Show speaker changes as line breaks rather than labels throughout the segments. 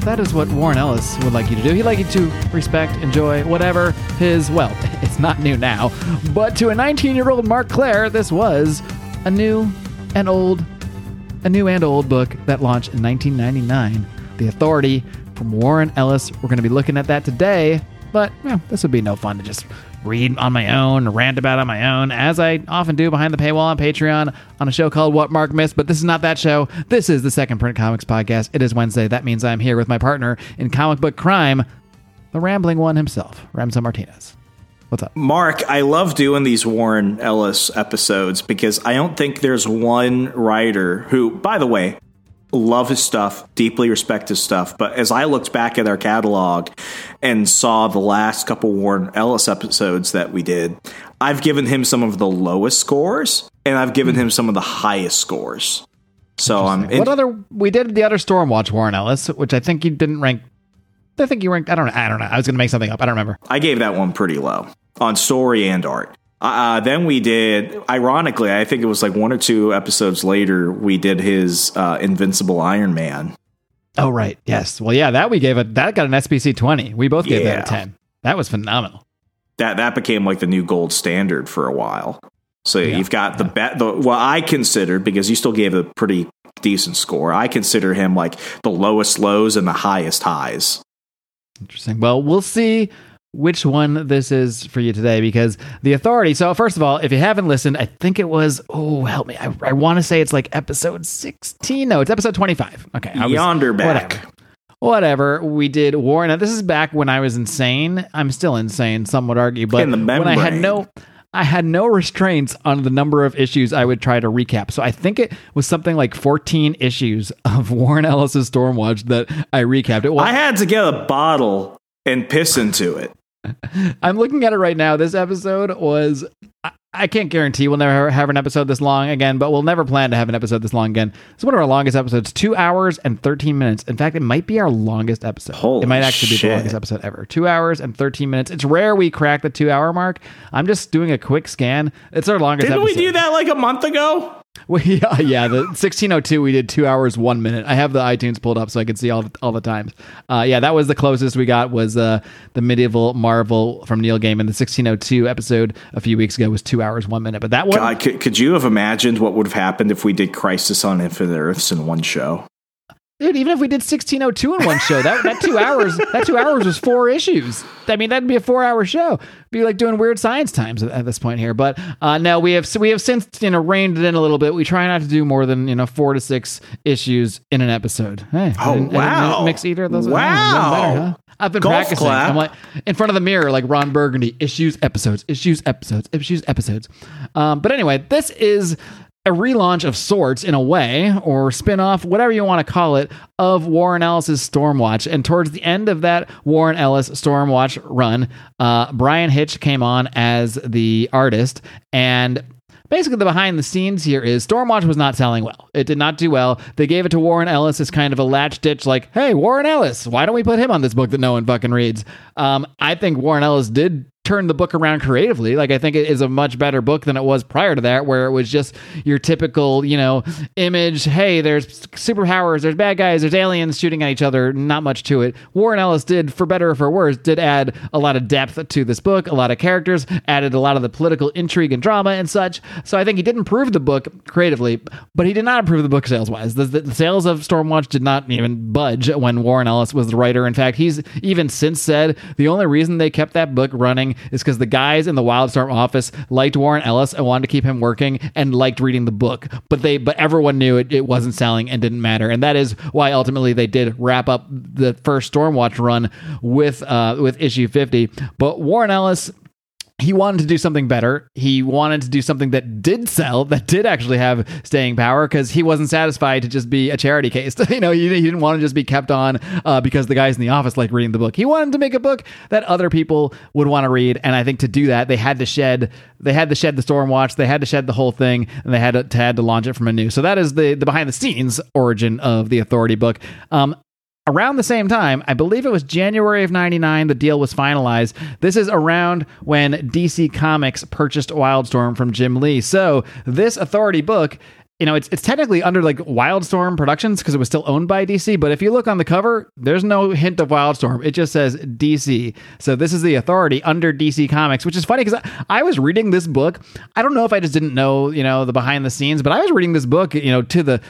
that is what Warren Ellis would like you to do. He'd like you to respect, enjoy, whatever his, well, it's not new now, but to a 19 year old Marc Claire, this was a new and old, a new and old book that launched in 1999. The Authority from Warren Ellis. We're going to be looking at that today, but yeah, this would be no fun to just read on my own, rant about on my own, as I often do behind the paywall on Patreon on a show called What Marc Missed. But this is not that show. This is the Second Print Comics podcast. It is Wednesday. That means I'm here with my partner in comic book crime, the rambling one himself, Remso Martinez. What's up?
Marc, I love doing these Warren Ellis episodes because I don't think there's one writer who, by the way, love his stuff, deeply respect his stuff. But as I looked back at our catalog and saw the last couple Warren Ellis episodes that we did, I've given him some of the lowest scores and I've given him some of the highest scores. So I'm. Um,
what other? We did the other Stormwatch Warren Ellis, which I think you didn't rank. I think you ranked. I don't know. I don't know. I was going to make something up. I don't remember.
I gave that one pretty low on story and art. Uh, then we did, ironically, I think it was like one or two episodes later, we did his uh, Invincible Iron Man.
Oh, right. Yes. Well, yeah, that we gave it, that got an SPC 20. We both gave yeah. that a 10. That was phenomenal.
That, that became like the new gold standard for a while. So yeah. you've got the bet, the, well, I consider, because you still gave a pretty decent score, I consider him like the lowest lows and the highest highs.
Interesting. Well, we'll see which one this is for you today because the authority. So, first of all, if you haven't listened, I think it was, oh, help me. I, I want to say it's like episode 16. No, it's episode 25. Okay.
I Yonder back.
Whatever. Whatever. We did War. Now, this is back when I was insane. I'm still insane, some would argue, but when I had no. I had no restraints on the number of issues I would try to recap. So I think it was something like 14 issues of Warren Ellis's Stormwatch that I recapped. It
was, I had to get a bottle and piss into it.
I'm looking at it right now. This episode was. I, I can't guarantee we'll never have an episode this long again, but we'll never plan to have an episode this long again. It's one of our longest episodes, two hours and 13 minutes. In fact, it might be our longest episode.
Holy
it might actually
shit.
be the longest episode ever. Two hours and 13 minutes. It's rare we crack the two hour mark. I'm just doing a quick scan. It's our longest episode.
Didn't
episode.
we do that like a month ago?
Well, yeah, yeah. The 1602, we did two hours, one minute. I have the iTunes pulled up so I can see all the, all the times. Uh, yeah, that was the closest we got. Was uh, the medieval Marvel from Neil Gaiman. The 1602 episode a few weeks ago was two hours, one minute. But that one,
God, could, could you have imagined what would have happened if we did Crisis on Infinite Earths in one show?
Dude, even if we did 1602 in one show, that, that two hours, that two hours was four issues. I mean, that'd be a four hour show. Be like doing weird science times at, at this point here. But uh, no, we have we have since you know reined it in a little bit. We try not to do more than you know four to six issues in an episode. Hey,
oh
I didn't,
wow!
I didn't mix either of those.
Wow!
Better, huh? I've been
Golf
practicing.
clap.
I'm like in front of the mirror, like Ron Burgundy. Issues, episodes, issues, episodes, issues, episodes. Um, but anyway, this is a relaunch of sorts in a way, or spin-off, whatever you want to call it, of Warren Ellis's Stormwatch. And towards the end of that Warren Ellis Stormwatch run, uh, Bryan Hitch came on as the artist and basically the behind the scenes here is Stormwatch was not selling well. It did not do well. They gave it to Warren Ellis as kind of a latch ditch, like, hey, Warren Ellis, why don't we put him on this book that no one fucking reads? Um, I think Warren Ellis did turn the book around creatively. Like I think it is a much better book than it was prior to that, where it was just your typical, you know, image. Hey, there's superpowers, there's bad guys, there's aliens shooting at each other. Not much to it. Warren Ellis did, for better or for worse, did add a lot of depth to this book, a lot of characters, added a lot of the political intrigue and drama and such. So I think he did improve the book creatively, but he did not improve the book sales wise. The, the sales of Stormwatch did not even budge when Warren Ellis was the writer. In fact, he's even since said the only reason they kept that book running is because the guys in the Wildstorm office liked Warren Ellis and wanted to keep him working and liked reading the book. But they, but everyone knew it, it wasn't selling and didn't matter. And that is why ultimately they did wrap up the first Stormwatch run with uh, with issue fifty. But Warren Ellis he wanted to do something better. He wanted to do something that did sell, that did actually have staying power, because he wasn't satisfied to just be a charity case. you know, he, he, didn't want to just be kept on uh, because the guys in the office like reading the book. He wanted to make a book that other people would want to read, and I think to do that, they had to shed they had to shed the Stormwatch, they had to shed the whole thing, and they had to, had to launch it from a new. So that is the the behind the scenes origin of the Authority book. Um, around the same time, I believe it was January of 99, the deal was finalized. This is around when DC Comics purchased Wildstorm from Jim Lee. So, this Authority book you know, it's it's technically under like Wildstorm Productions because it was still owned by DC. But if you look on the cover, there's no hint of Wildstorm. It just says DC. So this is the authority under DC Comics, which is funny because I, I was reading this book. I don't know if I just didn't know, you know, the behind the scenes, but I was reading this book, you know, to the.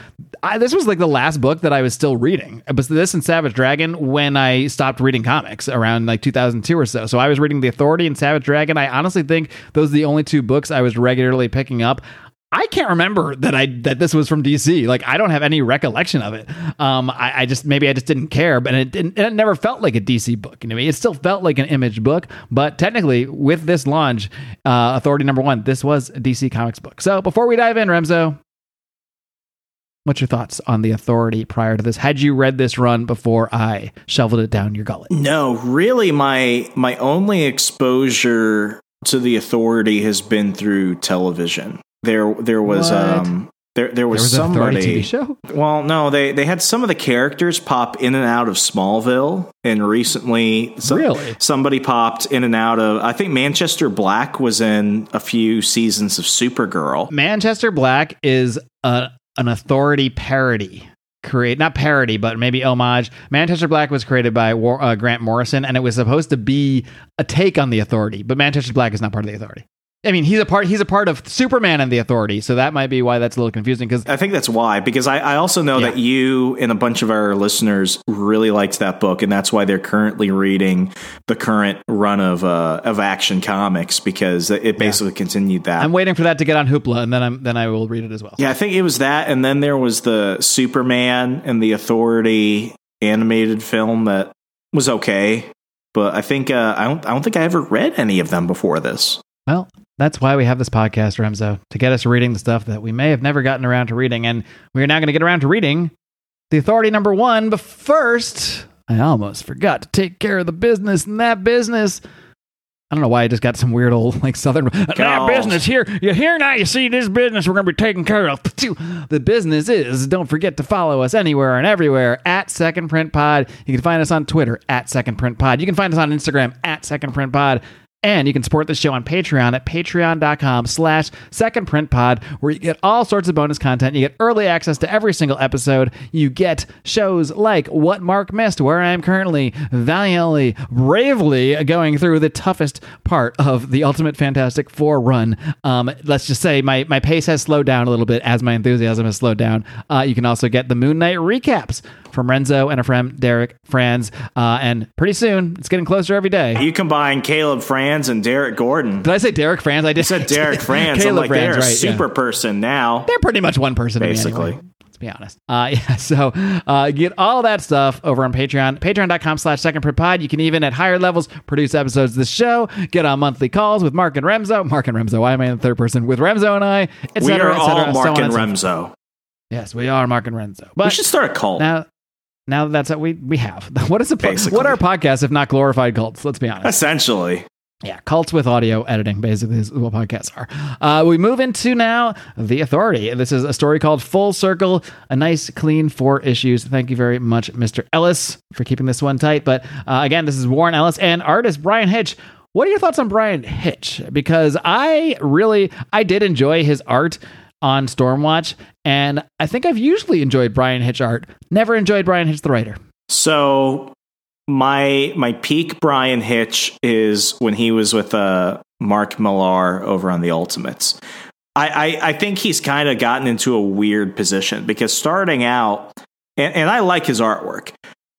I, this was like the last book that I was still reading. Was this and Savage Dragon when I stopped reading comics around like 2002 or so. So I was reading The Authority and Savage Dragon. I honestly think those are the only two books I was regularly picking up. I can't remember that I that this was from DC. Like I don't have any recollection of it. Um, I, I just maybe I just didn't care, but it didn't. It never felt like a DC book. You know, it still felt like an Image book, but technically, with this launch, uh, Authority number one, this was a DC Comics book. So before we dive in, Remso, what's your thoughts on the Authority prior to this? Had you read this run before I shoveled it down your gullet?
No, really, my my only exposure to the Authority has been through television. There, there was
What?
um, there there was,
There was an Authority
somebody.
TV show.
Well, no, they they had some of the characters pop in and out of Smallville, and recently, so-
Really?
somebody popped in and out of. I think Manchester Black was in a few seasons of Supergirl.
Manchester Black is a, an authority parody. Create not parody, but maybe homage. Manchester Black was created by War, uh, Grant Morrison, and it was supposed to be a take on the Authority. But Manchester Black is not part of the Authority. I mean, he's a part. He's a part of Superman and the Authority, so that might be why that's a little confusing. Because
I think that's why, because I, I also know
Yeah.
that you and a bunch of our listeners really liked that book, and that's why they're currently reading the current run of uh, of Action Comics because it basically continued that.
I'm waiting for that to get on Hoopla, and then I'm then I will read it as well.
Yeah, I think it was that, and then there was the Superman and the Authority animated film that was okay, but I think uh, I don't I don't think I ever read any of them before this.
Well, that's why we have this podcast, Remso, to get us reading the stuff that we may have never gotten around to reading. And we are now going to get around to reading The Authority number one. But first, I almost forgot to take care of the business in that business. I don't know why I just got some weird old like southern that business here. You hear now? You see this business we're going to be taking care of. The business is. Don't forget to follow us anywhere and everywhere at Second Print Pod. You can find us on Twitter at Second Print Pod. You can find us on Instagram at Second Print Pod. And you can support the show on Patreon at patreon.com slash second print pod, where you get all sorts of bonus content. You get early access to every single episode. You get shows like What Marc Missed, where I am currently valiantly, bravely going through the toughest part of the Ultimate Fantastic Four run. Um, let's just say my, my pace has slowed down a little bit as my enthusiasm has slowed down. Uh, you can also get the Moon Knight recaps from Remso and a friend, Derek Franz. Uh, and pretty soon, it's getting closer every day.
You combine Caleb Franz and Derek Gordon.
Did I say Derek Franz? I just
I said Derek Franz. I'm like
Franz,
they're a
right, yeah.
super person now.
They're pretty much one person,
Basically.
anyway. Let's be honest. Uh, yeah. So uh, get all that stuff over on Patreon. Patreon.com slash second print pod. You can even at higher levels produce episodes of the show. Get on monthly calls with Marc and Remso. Marc and Remso. Why am I in the third person? With Remso and I. Et
we are
et cetera,
all Marc
on
and
so-
Remso.
Yes, we are Marc and Remso. But
we should start a cult.
now, now that that's what we we have. What is a
Basically.
what are podcasts if not glorified cults? Let's be honest.
Essentially,
Yeah, cults with audio editing, basically, is what podcasts are. Uh, we move into now The Authority. This is a story called Full Circle, a nice, clean four issues. Thank you very much, Mr. Ellis, for keeping this one tight. But uh, again, this is Warren Ellis and artist Bryan Hitch. What are your thoughts on Bryan Hitch? Because I really, I did enjoy his art on Stormwatch, and I think I've usually enjoyed Bryan Hitch art. Never enjoyed Bryan Hitch, the writer.
So my my peak Bryan Hitch is when he was with uh, Mark Millar over on the Ultimates. I, I, I think he's kind of gotten into a weird position because starting out, and, and I like his artwork.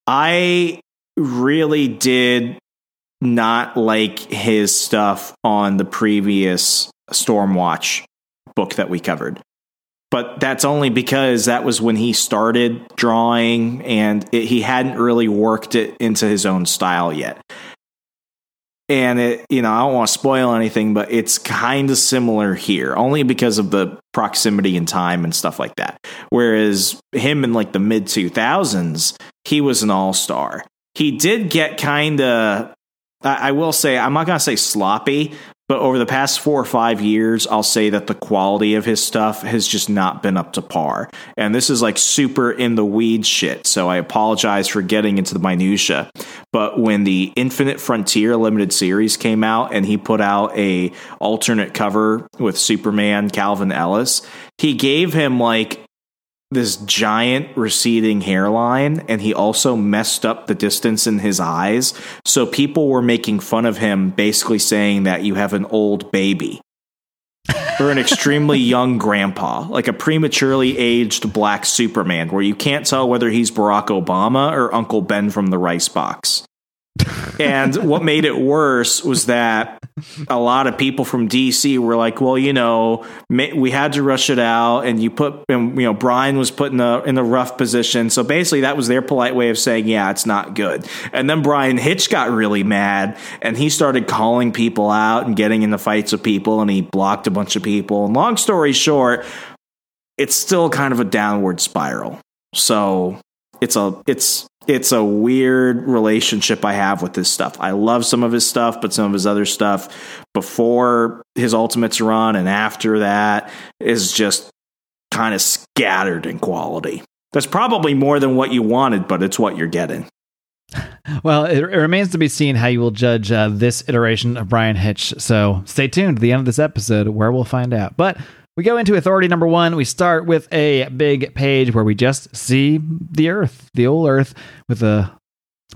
I really did not like his stuff on the previous Stormwatch book that we covered but that's only because that was when he started drawing and it, he hadn't really worked it into his own style yet. And it, you know, I don't want to spoil anything, but it's kind of similar here, only because of the proximity and time and stuff like that. Whereas him in like the mid 2000s, he was an all star. He did get kind of, I, I will say, I'm not going to say sloppy, but over the past four or five years, I'll say that the quality of his stuff has just not been up to par. And this is like super in the weeds shit. So I apologize for getting into the minutia. But when the Infinite Frontier limited series came out and he put out a alternate cover with Superman Calvin Ellis, he gave him like this giant receding hairline and he also messed up the distance in his eyes. So people were making fun of him, basically saying that you have an old baby or an extremely young grandpa, like a prematurely aged black Superman, where you can't tell whether he's Barack Obama or Uncle Ben from the Rice Box and what made it worse was that a lot of people from DC were like, "Well, you know, we had to rush it out, and you put, and you know, Bryan was put in a in a rough position." So basically, that was their polite way of saying, "Yeah, it's not good." And then Bryan Hitch got really mad, and he started calling people out and getting into fights with people, and he blocked a bunch of people. And long story short, it's still kind of a downward spiral. So it's a it's it's a weird relationship I have with this stuff. I love some of his stuff, but some of his other stuff before his Ultimates run and after that is just kind of scattered in quality. That's probably more than what you wanted, but it's what you're getting.
Well, it, it remains to be seen how you will judge uh, this iteration of Bryan Hitch. So stay tuned to the end of this episode where we'll find out. But we go into authority number one. We start with a big page where we just see the Earth, the old Earth, with a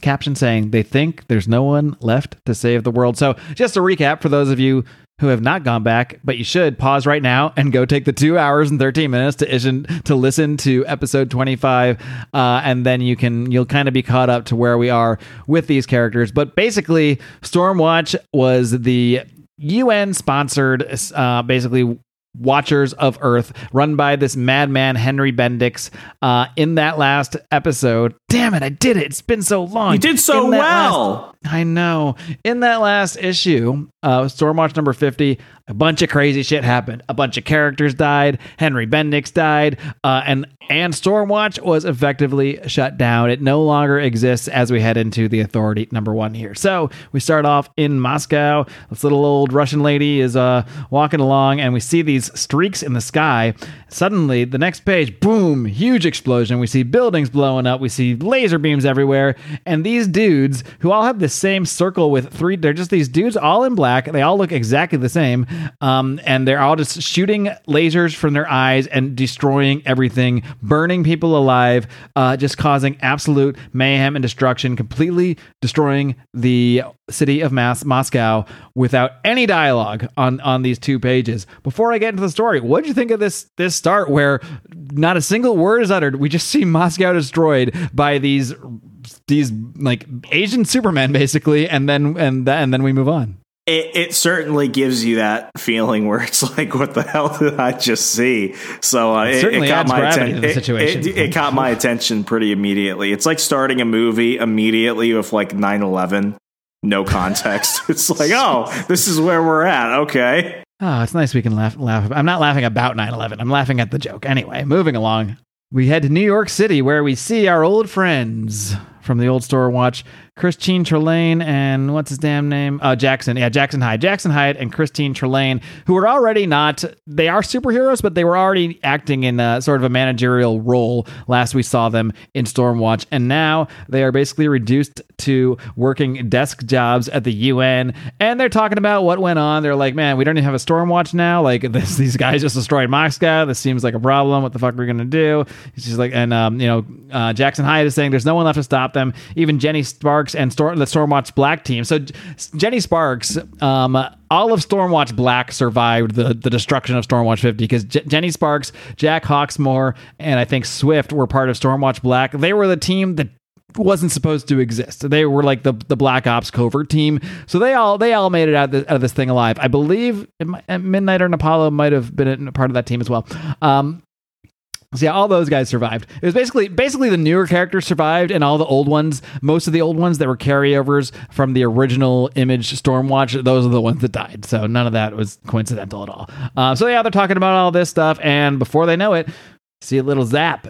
caption saying they think there's no one left to save the world. So, just a recap for those of you who have not gone back, but you should pause right now and go take the two hours and 13 minutes to to listen to episode 25. Uh, and then you can, you'll kind of be caught up to where we are with these characters. But basically, Stormwatch was the UN sponsored, uh, basically Watchers of Earth, run by this madman Henry Bendix. Uh, in that last episode, damn it, I did it. It's been so long.
You did so well.
Last, I know. In that last issue, uh, Stormwatch number 50, a bunch of crazy shit happened. A bunch of characters died. Henry Bendix died. Uh, and, and Stormwatch was effectively shut down. It no longer exists as we head into the Authority number one here. So we start off in Moscow. This little old Russian lady is uh, walking along, and we see these streaks in the sky. Suddenly, the next page, boom, huge explosion. We see buildings blowing up. We see laser beams everywhere. And these dudes, who all have the same circle with three, they're just these dudes all in black. They all look exactly the same. Um, and they're all just shooting lasers from their eyes and destroying everything, burning people alive, uh, just causing absolute mayhem and destruction, completely destroying the city of Mass Moscow without any dialogue on on these two pages. Before I get into the story, what did you think of this this start where not a single word is uttered? We just see Moscow destroyed by these these like Asian Superman basically, and then and and then we move on.
It, it, certainly gives you that feeling where it's like, what the hell did I just see? So uh, it,
it, it,
caught
my attention.
It, caught my attention pretty immediately. It's like starting a movie immediately with like 9-11 no context. it's like, oh, this is where we're at. Okay.
Oh, it's nice we can laugh. Laugh. I'm not laughing about 9/11. I'm laughing at the joke. Anyway, moving along. We head to New York City where we see our old friends from the old Stormwatch Christine Trelane and what's his damn name? Uh, Jackson. Yeah, Jackson Hyde. Jackson Hyde and Christine Trelane, who are already not, they are superheroes, but they were already acting in a, sort of a managerial role last we saw them in Stormwatch. And now they are basically reduced to working desk jobs at the UN. And they're talking about what went on. They're like, man, we don't even have a Stormwatch now. Like, this, these guys just destroyed Moscow. This seems like a problem. What the fuck are we going to do? He's just like, and, um, you know, uh, Jackson Hyde is saying there's no one left to stop them. Even Jenny Sparks Sparks and Storm, the Stormwatch Black team. So Jenny Sparks, um, all of Stormwatch Black survived the, the destruction of Stormwatch 50 because J- Jenny Sparks, Jack Hawksmoor, and I think Swift were part of Stormwatch Black. They were the team that wasn't supposed to exist. They were like the the Black Ops covert team. So they all they all made it out of, this, out of this thing alive. I believe Midnighter and Apollo might have been a part of that team as well. Um, so yeah, all those guys survived. It was basically basically the newer characters survived, and all the old ones, most of the old ones that were carryovers from the original Image Stormwatch, those are the ones that died. So none of that was coincidental at all. Uh, so yeah, they're talking about all this stuff, and before they know it, see a little zap.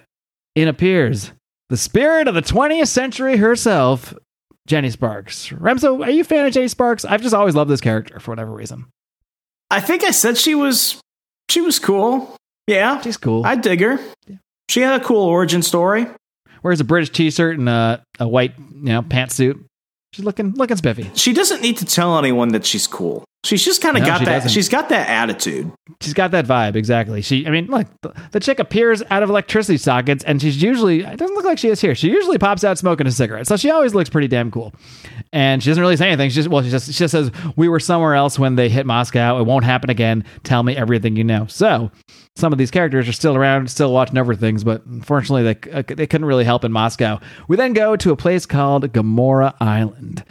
In appears the spirit of the 20th century herself, Jenny Sparks. Remso, are you a fan of Jenny Sparks? I've just always loved this character for whatever reason.
I think I said she was she was cool. Yeah,
she's cool.
I dig her. Yeah. She had a cool origin story.
Wears a British T-shirt and a, a white, you know, pantsuit. She's looking looking spiffy.
She doesn't need to tell anyone that she's cool. She's just kind of
No,
got
she
that.
doesn't.
She's got that attitude.
She's got that vibe exactly. She, I mean, look, the, the chick appears out of electricity sockets, and she's usually it doesn't look like she is here. She usually pops out smoking a cigarette, so she always looks pretty damn cool. And she doesn't really say anything. She just well, she just she just says we were somewhere else when they hit Moscow. It won't happen again. Tell me everything you know. So some of these characters are still around, still watching over things, but unfortunately they uh, they couldn't really help in Moscow. We then go to a place called Gamorra Island.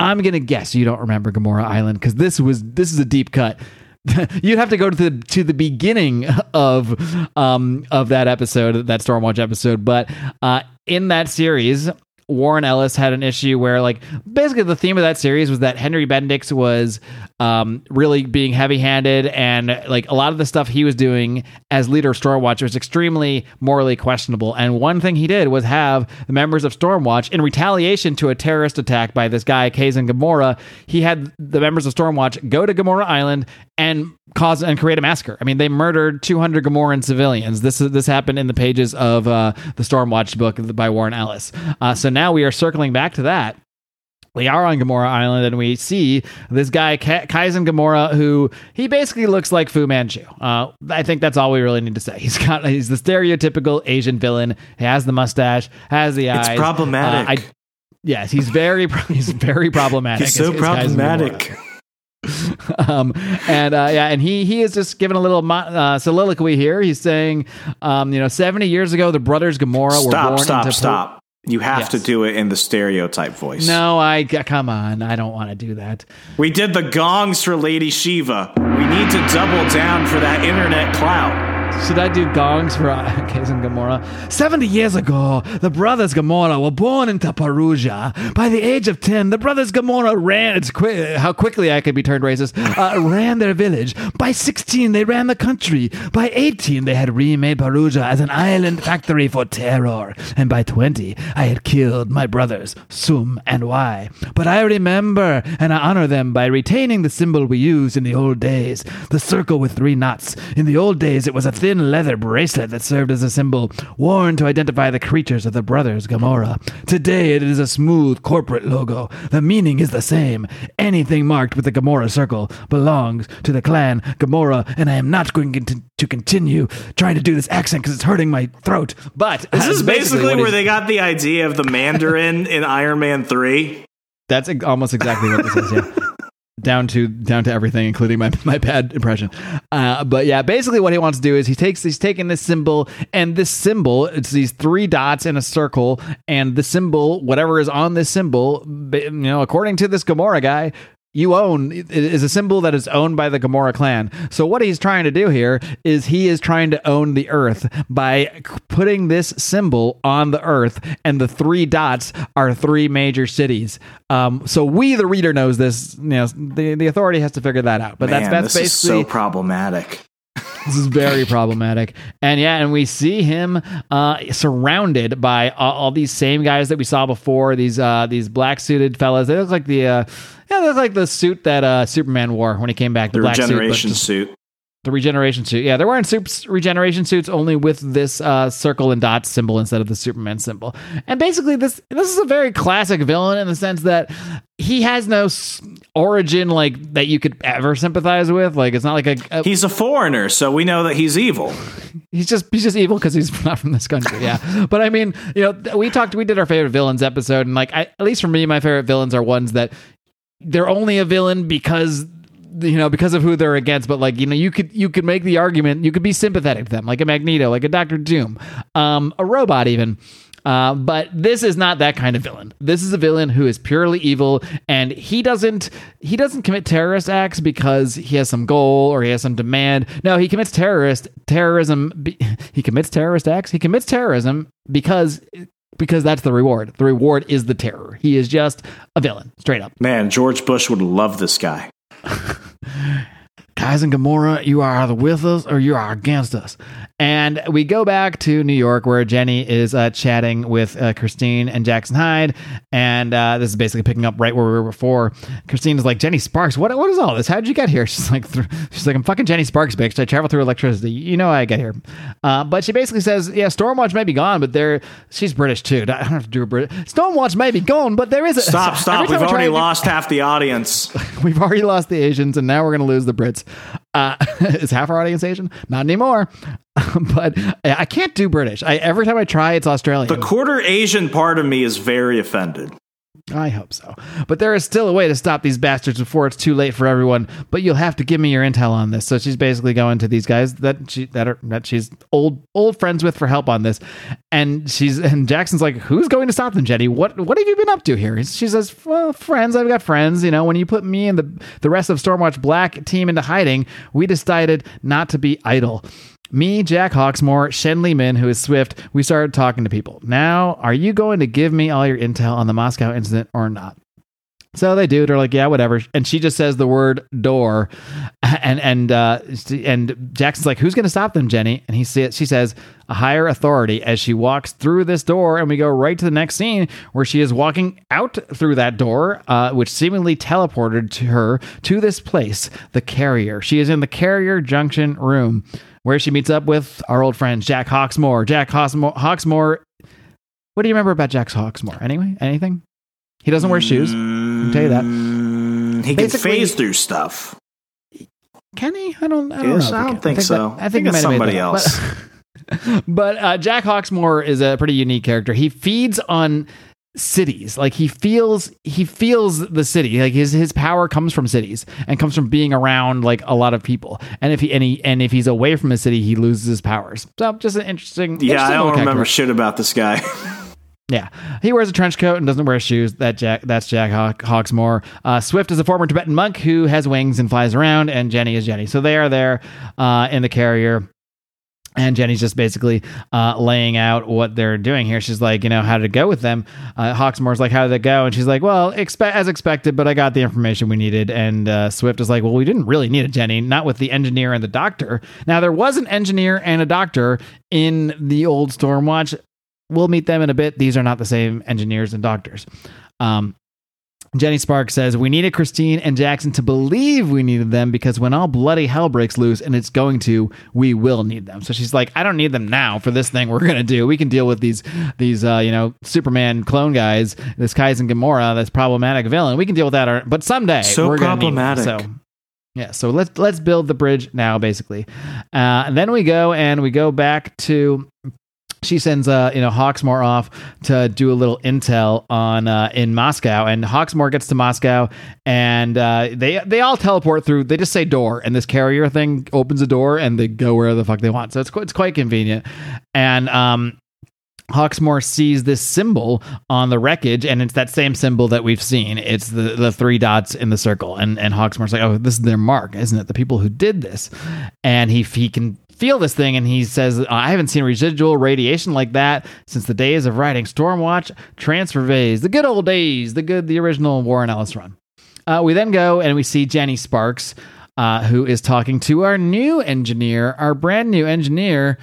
I'm gonna guess you don't remember Gamorra Island because this was this is a deep cut. You'd have to go to the to the beginning of um of that episode, that Stormwatch episode. But uh, in that series, Warren Ellis had an issue where, like, basically the theme of that series was that Henry Bendix was um, really being heavy handed, and like a lot of the stuff he was doing as leader of Stormwatch was extremely morally questionable. And one thing he did was have the members of Stormwatch, in retaliation to a terrorist attack by this guy, Kazan Gamorra, he had the members of Stormwatch go to Gamorra Island and cause and create a massacre. I mean, they murdered 200 Gamorran civilians. This is, this happened in the pages of uh, the Stormwatch book by Warren Ellis. Uh, so now we are circling back to that. We are on Gamorra Island and we see this guy Ka- Kaizen Gamorra, who he basically looks like Fu Manchu. Uh, I think that's all we really need to say. He's got he's the stereotypical Asian villain. He has the mustache, has the eyes.
It's problematic.
Uh, I, yes, he's very he's very problematic.
He's so
It's- it's Kaizen
problematic.
um, and uh, yeah, and he he is just giving a little mo- uh, soliloquy here. He's saying, um, you know, seventy years ago, the brothers Gamorra were
Stop!
born
Stop!
into
Stop! You have
Yes.
to do it in the stereotype voice.
No, I come on, I don't want to do that.
We did the gongs for Lady Shiva. We need to double down for that internet clout.
Should I do gongs for uh, Kazan Gamorra? 70 years ago, the brothers Gamorra were born into Perugia. By the age of 10, the brothers Gamorra ran, it's quick, how quickly I could be turned racist, uh, ran their village. By 16, they ran the country. By 18, they had remade Perugia as an island factory for terror. And by 20, I had killed my brothers, Sum and Y. But I remember and I honor them by retaining the symbol we used in the old days the circle with three knots. In the old days, it was a thin leather bracelet that served as a symbol, worn to identify the creatures of the brothers Gamorra. Today, it is a smooth corporate logo. The meaning is the same. Anything marked with the Gamorra circle belongs to the clan Gamorra, and I am not going to, continue trying to do this accent because it's hurting my throat. But
This is basically where they got the idea of the Mandarin in Iron Man 3.
That's almost exactly what this is. Yeah. Down to down to everything, including my my bad impression. Uh, but yeah, basically what he wants to do is he takes he's taking this symbol and this symbol it's these three dots in a circle and the symbol whatever is on this symbol, you know, according to this Gamorra guy, you own is a symbol that is owned by the Gamorra clan. So what he's trying to do here is he is trying to own the earth by putting this symbol on the earth and the three dots are three major cities. Um, so we the reader knows this, you know, the the authority has to figure that out. But
Man,
that's that's
this is so problematic.
this is very problematic. And yeah, and we see him uh, surrounded by all, all these same guys that we saw before. These uh, these black suited fellas. They look like the uh, yeah, look like the suit that uh, Superman wore when he came back. The,
The
black
regeneration
suit,
suit.
the regeneration suit. Yeah, they're wearing suits, regeneration suits only with this uh, circle and dot symbol instead of the Superman symbol. And basically, this this is a very classic villain in the sense that he has no s- origin like that you could ever sympathize with. Like it's not like a, a
He's a foreigner, so we know that he's evil.
he's just he's just evil because he's not from this country. Yeah, but I mean, you know, we talked, we did our favorite villains episode, and like, I, at least for me, my favorite villains are ones that they're only a villain because you know because of who they're against. But like, you know, you could you could make the argument, you could be sympathetic to them, like a Magneto, like a Doctor Doom, um, a robot, even. Uh, but this is not that kind of villain. This is a villain who is purely evil, and he doesn't he doesn't commit terrorist acts because he has some goal or he has some demand. No, he commits terrorist terrorism. He commits terrorist acts. He commits terrorism because because that's the reward. The reward is the terror. He is just a villain, straight up.
Man, George Bush would love this guy.
Guys and Gamorra, you are either with us or you are against us. And we go back to New York where Jenny is uh, chatting with uh, Christine and Jackson Hyde. And uh, this is basically picking up right where we were before. Christine is like, Jenny Sparks, what, what is all this? How did you get here? She's like, she's like, I'm fucking Jenny Sparks, bitch. I travel through electricity. You know how I get here. Uh, but she basically says, yeah, Stormwatch may be gone, but there, she's British too. I don't have to do a British. Stormwatch may be gone, but there is a.
Stop, stop. We've already
do-
lost half the audience.
We've already lost the Asians, and now we're going to lose the Brits. Uh, is half our audience Asian? Not anymore. but I can't do British. I every time I try, it's Australian.
The quarter Asian part of me is very offended.
I hope so. But there is still a way to stop these bastards before it's too late for everyone. But you'll have to give me your intel on this. So she's basically going to these guys that she that are that she's old old friends with for help on this. And she's and Jackson's like, "Who's going to stop them, Jenny? What what have you been up to here?" She says, "Well, friends. I've got friends. You know, when you put me and the the rest of Stormwatch Black team into hiding, we decided not to be idle." Me, Jack Hawksmoor, Shen Li Min, who is Swift, we started talking to people. Now, are you going to give me all your intel on the Moscow incident or not? So they do. They're like, yeah, whatever. And she just says the word door, and and uh, and Jackson's like, who's going to stop them, Jenny? And he she says a higher authority as she walks through this door, and we go right to the next scene where she is walking out through that door, uh, which seemingly teleported to her to this place, the carrier. She is in the carrier junction room where she meets up with our old friend Jack Hawksmoor. Jack Hawksmoor. Hawksmoor. What do you remember about Jack Hawksmoor? Anyway, anything? He doesn't wear shoes. I can tell you that.
He can phase through stuff.
Can he? I don't. I don't
Yes,
know.
I don't think
that-
so.
I
I
think,
think it's
might have made
somebody else.
But, but uh, Jack Hawksmoor is a pretty unique character. He feeds on cities. Like he feels he feels the city. Like his his power comes from cities and comes from being around like a lot of people. And if he and he and if he's away from a city, he loses his powers. So just an interesting.
Yeah,
interesting
I don't remember
character.
shit about this guy.
Yeah, he wears a trench coat and doesn't wear shoes. That Jack, that's Jack Hawk, Hawksmoor. Uh, Swift is a former Tibetan monk who has wings and flies around, and Jenny is Jenny. So they are there uh, in the carrier. And Jenny's just basically uh, laying out what they're doing here. She's like, you know, how did it go with them? Uh, Hawksmoor's like, how did it go? And she's like, well, expe- as expected, but I got the information we needed. And uh, Swift is like, well, we didn't really need it, Jenny, not with the engineer and the doctor. Now, there was an engineer and a doctor in the old Stormwatch. We'll meet them in a bit. These are not the same engineers and doctors. Um, Jenny Spark says, We needed Christine and Jackson to believe we needed them because when all bloody hell breaks loose, and it's going to, we will need them. So she's like, I don't need them now for this thing we're going to do. We can deal with these, these uh, you know, Superman clone guys, this Kaizen Gamorra, this problematic villain. We can deal with that. But someday,
So
we're gonna need them.
problematic.
So yeah, so let's let's build the bridge now, basically. Uh, and then we go and we go back to. She sends uh you know Hawksmoor off to do a little intel on uh, in Moscow, and Hawksmoor gets to Moscow, and uh, they they all teleport through. They just say door, and this carrier thing opens a door, and they go where the fuck they want. So it's it's quite convenient, and um. Hawksmoor sees this symbol on the wreckage, and it's that same symbol that we've seen. It's the, the three dots in the circle, and and Hawksmoor's like, "Oh, this is their mark, isn't it? The people who did this." And he he can feel this thing, and he says, "I haven't seen residual radiation like that since the days of writing Stormwatch, Transfer Phase, the good old days, the good the original Warren Ellis run." Uh, we then go and we see Jenny Sparks, uh, who is talking to our new engineer, our brand new engineer,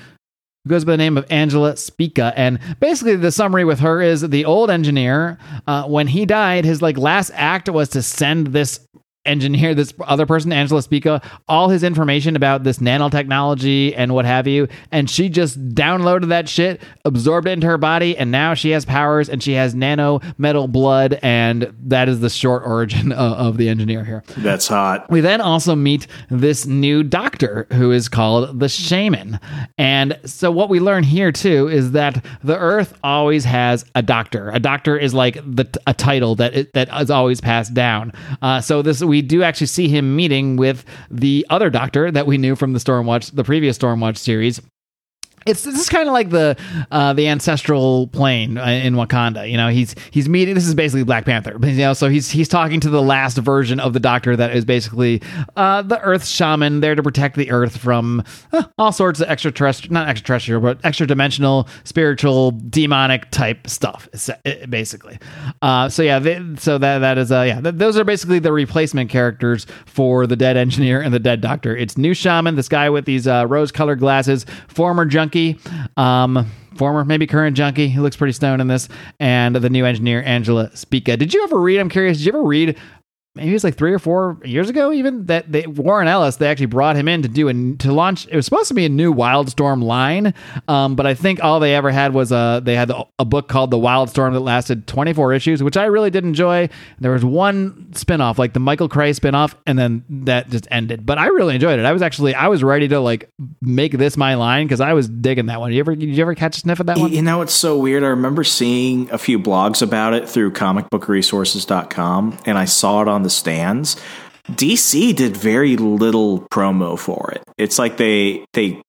who goes by the name of Angela Spica. And basically, the summary with her is the old engineer, uh, when he died, his like last act was to send this engineer, this other person, Angela Spica, all his information about this nanotechnology and what have you. And she just downloaded that shit, absorbed it into her body, and now she has powers and she has nano metal blood. And that is the short origin of, of the engineer here.
That's hot.
We then also meet this new doctor who is called the shaman. And so what we learn here too is that the earth always has a doctor. A doctor is like the a title that it, that is always passed down. Uh, so this we do actually see him meeting with the other doctor that we knew from the Stormwatch the previous Stormwatch series it's this is kind of like the uh, the ancestral plane uh, in Wakanda. You know, he's he's meeting. This is basically Black Panther. You know, so he's he's talking to the last version of the Doctor that is basically uh, the Earth shaman there to protect the Earth from uh, all sorts of extraterrestrial, not extraterrestrial, but extra dimensional, spiritual, demonic type stuff. Basically, uh, so yeah, they, so that that is uh, yeah, th- those are basically the replacement characters for the dead engineer and the dead Doctor. It's new shaman, this guy with these uh, rose colored glasses, former junkie junkie, um, former maybe current junkie. He looks pretty stoned in this, and the new engineer Angela Spica. Did you ever read? I'm curious. Did you ever read maybe it was like three or four years ago even that they, warren ellis they actually brought him in to do a to launch it was supposed to be a new wildstorm line um, but i think all they ever had was a they had a book called the wildstorm that lasted 24 issues which i really did enjoy. There was one spin-off like the michael cray spin-off and then that just ended but i really enjoyed it. I was actually i was ready to like make this my line because i was digging that one. Did you ever did you ever catch a sniff of that one?
you know it's so weird. I remember seeing a few blogs about it through comicbookresources.com and i saw it on on the stands. DC did very little promo for it. It's like they they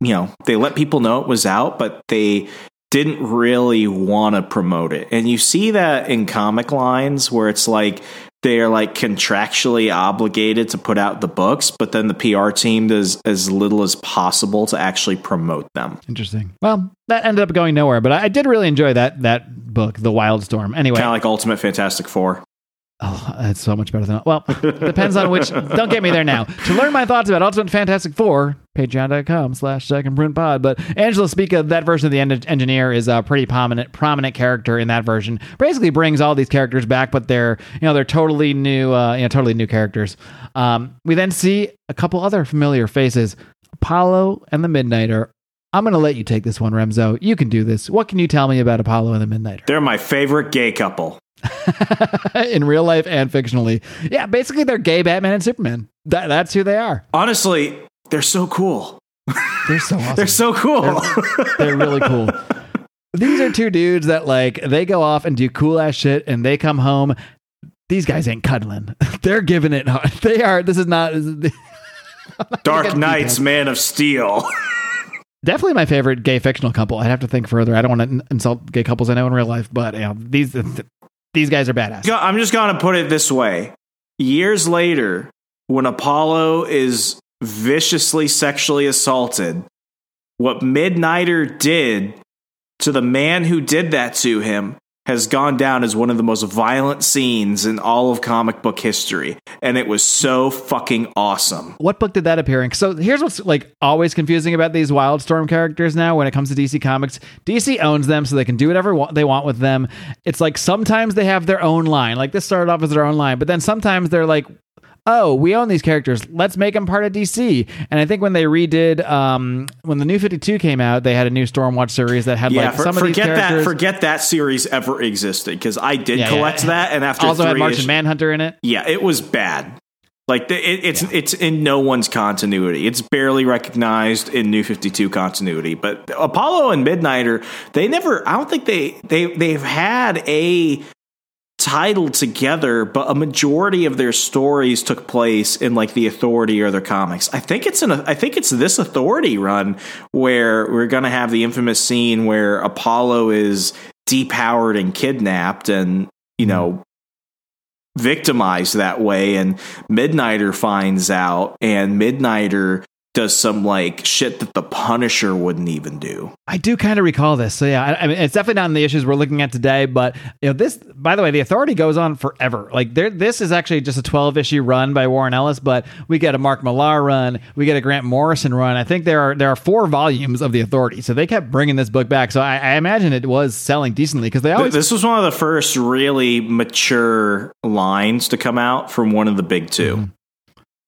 you know, they let people know it was out, but they didn't really want to promote it. And you see that in comic lines where it's like they're like contractually obligated to put out the books, but then the PR team does as little as possible to actually promote them.
Interesting. Well, that ended up going nowhere, but I did really enjoy that that book, The Wildstorm. Anyway,
kind of like Ultimate Fantastic Four.
Oh, it's so much better than well. Depends on which. Don't get me there now. To learn my thoughts about Ultimate Fantastic Four, patreon.com slash second print pod. But Angela Spica, that version of the engineer is a pretty prominent prominent character in that version. Basically brings all these characters back, but they're you know they're totally new, uh, you know, totally new characters. Um, we then see a couple other familiar faces, Apollo and the Midnighter. I'm going to let you take this one, Remso. You can do this. What can you tell me about Apollo and the Midnighter?
They're my favorite gay couple.
in real life and fictionally. Yeah, basically they're gay Batman and Superman. That, that's who they are.
Honestly, they're so cool.
They're so awesome.
they're so cool.
They're, they're really cool. These are two dudes that like they go off and do cool ass shit and they come home. These guys ain't cuddling. They're giving it hard. They are. This is not.
Dark Knights, Man of Steel.
Definitely my favorite gay fictional couple. I'd have to think further. I don't want to insult gay couples I know in real life, but you know, these these guys are badass.
I'm just going to put it this way. Years later, when Apollo is viciously sexually assaulted, what Midnighter did to the man who did that to him has gone down as one of the most violent scenes in all of comic book history and it was so fucking awesome.
What book did that appear in? So here's what's like always confusing about these wildstorm characters now when it comes to dc comics. Dc owns them so they can do whatever they want with them. It's like sometimes they have their own line. Like this started off as their own line but then sometimes they're like oh, we own these characters. Let's make them part of DC. And I think when they redid, um, when the new 52 came out, they had a new Stormwatch series that had yeah, like for, some of these characters.
That, forget that series ever existed because I did yeah, collect yeah. that. And after
also had Martian
ish,
Manhunter in it.
Yeah, it was bad. Like it, it's yeah. it's in no one's continuity. It's barely recognized in New Fifty Two continuity. But Apollo and Midnighter, they never. I don't think they they they've had a titled together, but a majority of their stories took place in like the Authority or their comics. I think it's in a, I think it's this Authority run where we're gonna have the infamous scene where Apollo is depowered and kidnapped, and you know victimized that way and midnighter finds out and midnighter does some like shit that the Punisher wouldn't even do.
I do kind of recall this. So yeah, I, I, mean, it's definitely not in the issues we're looking at today. But you know, this. By the way, the Authority goes on forever. Like there, this is actually just a twelve issue run by Warren Ellis, but we get a Mark Millar run, we get a Grant Morrison run. I think there are there are four volumes of the Authority, so they kept bringing this book back. So I, I imagine it was selling decently because they always.
This was one of the first really mature lines to come out from one of the big 2 mm-hmm.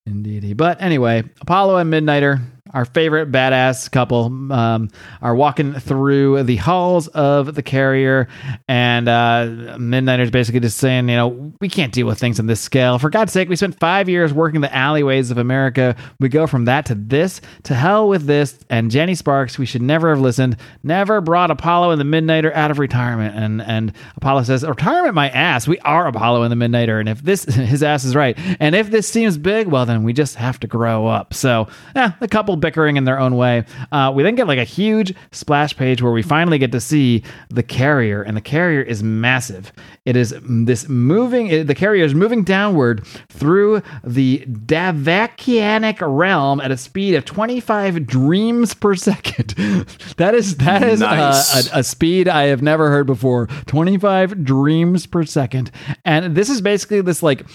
Indeedy. But anyway, Apollo and Midnighter our favorite badass couple um, are walking through the halls of the carrier, and uh, Midnighter's basically just saying, you know, we can't deal with things on this scale. For God's sake, we spent five years working the alleyways of America. We go from that to this, to hell with this. And Jenny Sparks, we should never have listened, never brought Apollo and the Midnighter out of retirement. And and Apollo says, retirement, my ass. We are Apollo and the Midnighter, and if this, his ass is right, and if this seems big, well, then we just have to grow up. So, yeah, the couple bickering in their own way. Uh, we then get like a huge splash page where we finally get to see the carrier, and the carrier is massive. It is this moving. It, the carrier is moving downward through the Davakianic realm at a speed of 25 dreams per second. that is that is
Nice.
a, a speed I have never heard before. 25 dreams per second, and this is basically this like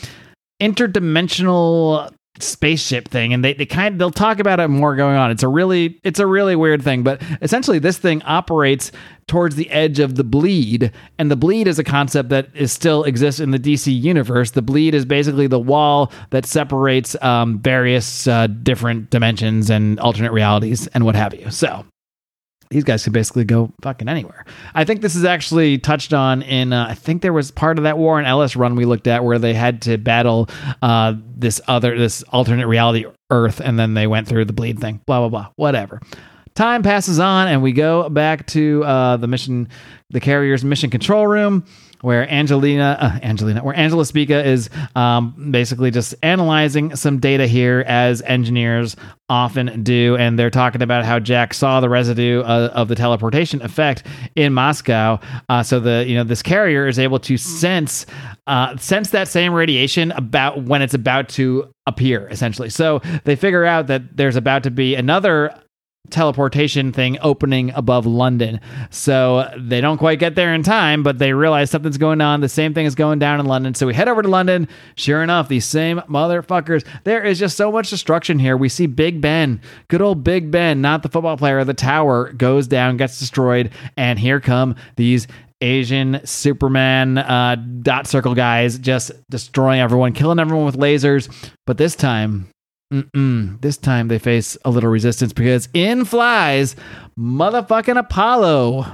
interdimensional spaceship thing and they, they kind they'll talk about it more going on. It's a really it's a really weird thing but essentially this thing operates towards the edge of the bleed and the bleed is a concept that is still exists in the dc universe. The bleed is basically the wall that separates um, various uh, different dimensions and alternate realities and what have you. So these guys could basically go fucking anywhere. I think this is actually touched on in. Uh, I think there was part of that Warren Ellis run we looked at where they had to battle uh, this other this alternate reality Earth, and then they went through the bleed thing. Blah blah blah. Whatever. Time passes on, and we go back to uh, the mission, the carrier's mission control room, where Angelina, uh, Angelina, where Angela Spica is um, basically just analyzing some data here, as engineers often do, and they're talking about how Jack saw the residue uh, of the teleportation effect in Moscow. Uh, so the you know this carrier is able to sense uh, sense that same radiation about when it's about to appear, essentially. So they figure out that there's about to be another teleportation thing opening above London. So they don't quite get there in time, but they realize something's going on. The same thing is going down in London. So we head over to London. Sure enough, these same motherfuckers. There is just so much destruction here. We see Big Ben, good old Big Ben, not the football player. The tower goes down, gets destroyed, and here come these Asian Superman uh, dot circle guys just destroying everyone, killing everyone with lasers. But this time, Mm-mm. This time they face a little resistance because in flies motherfucking Apollo.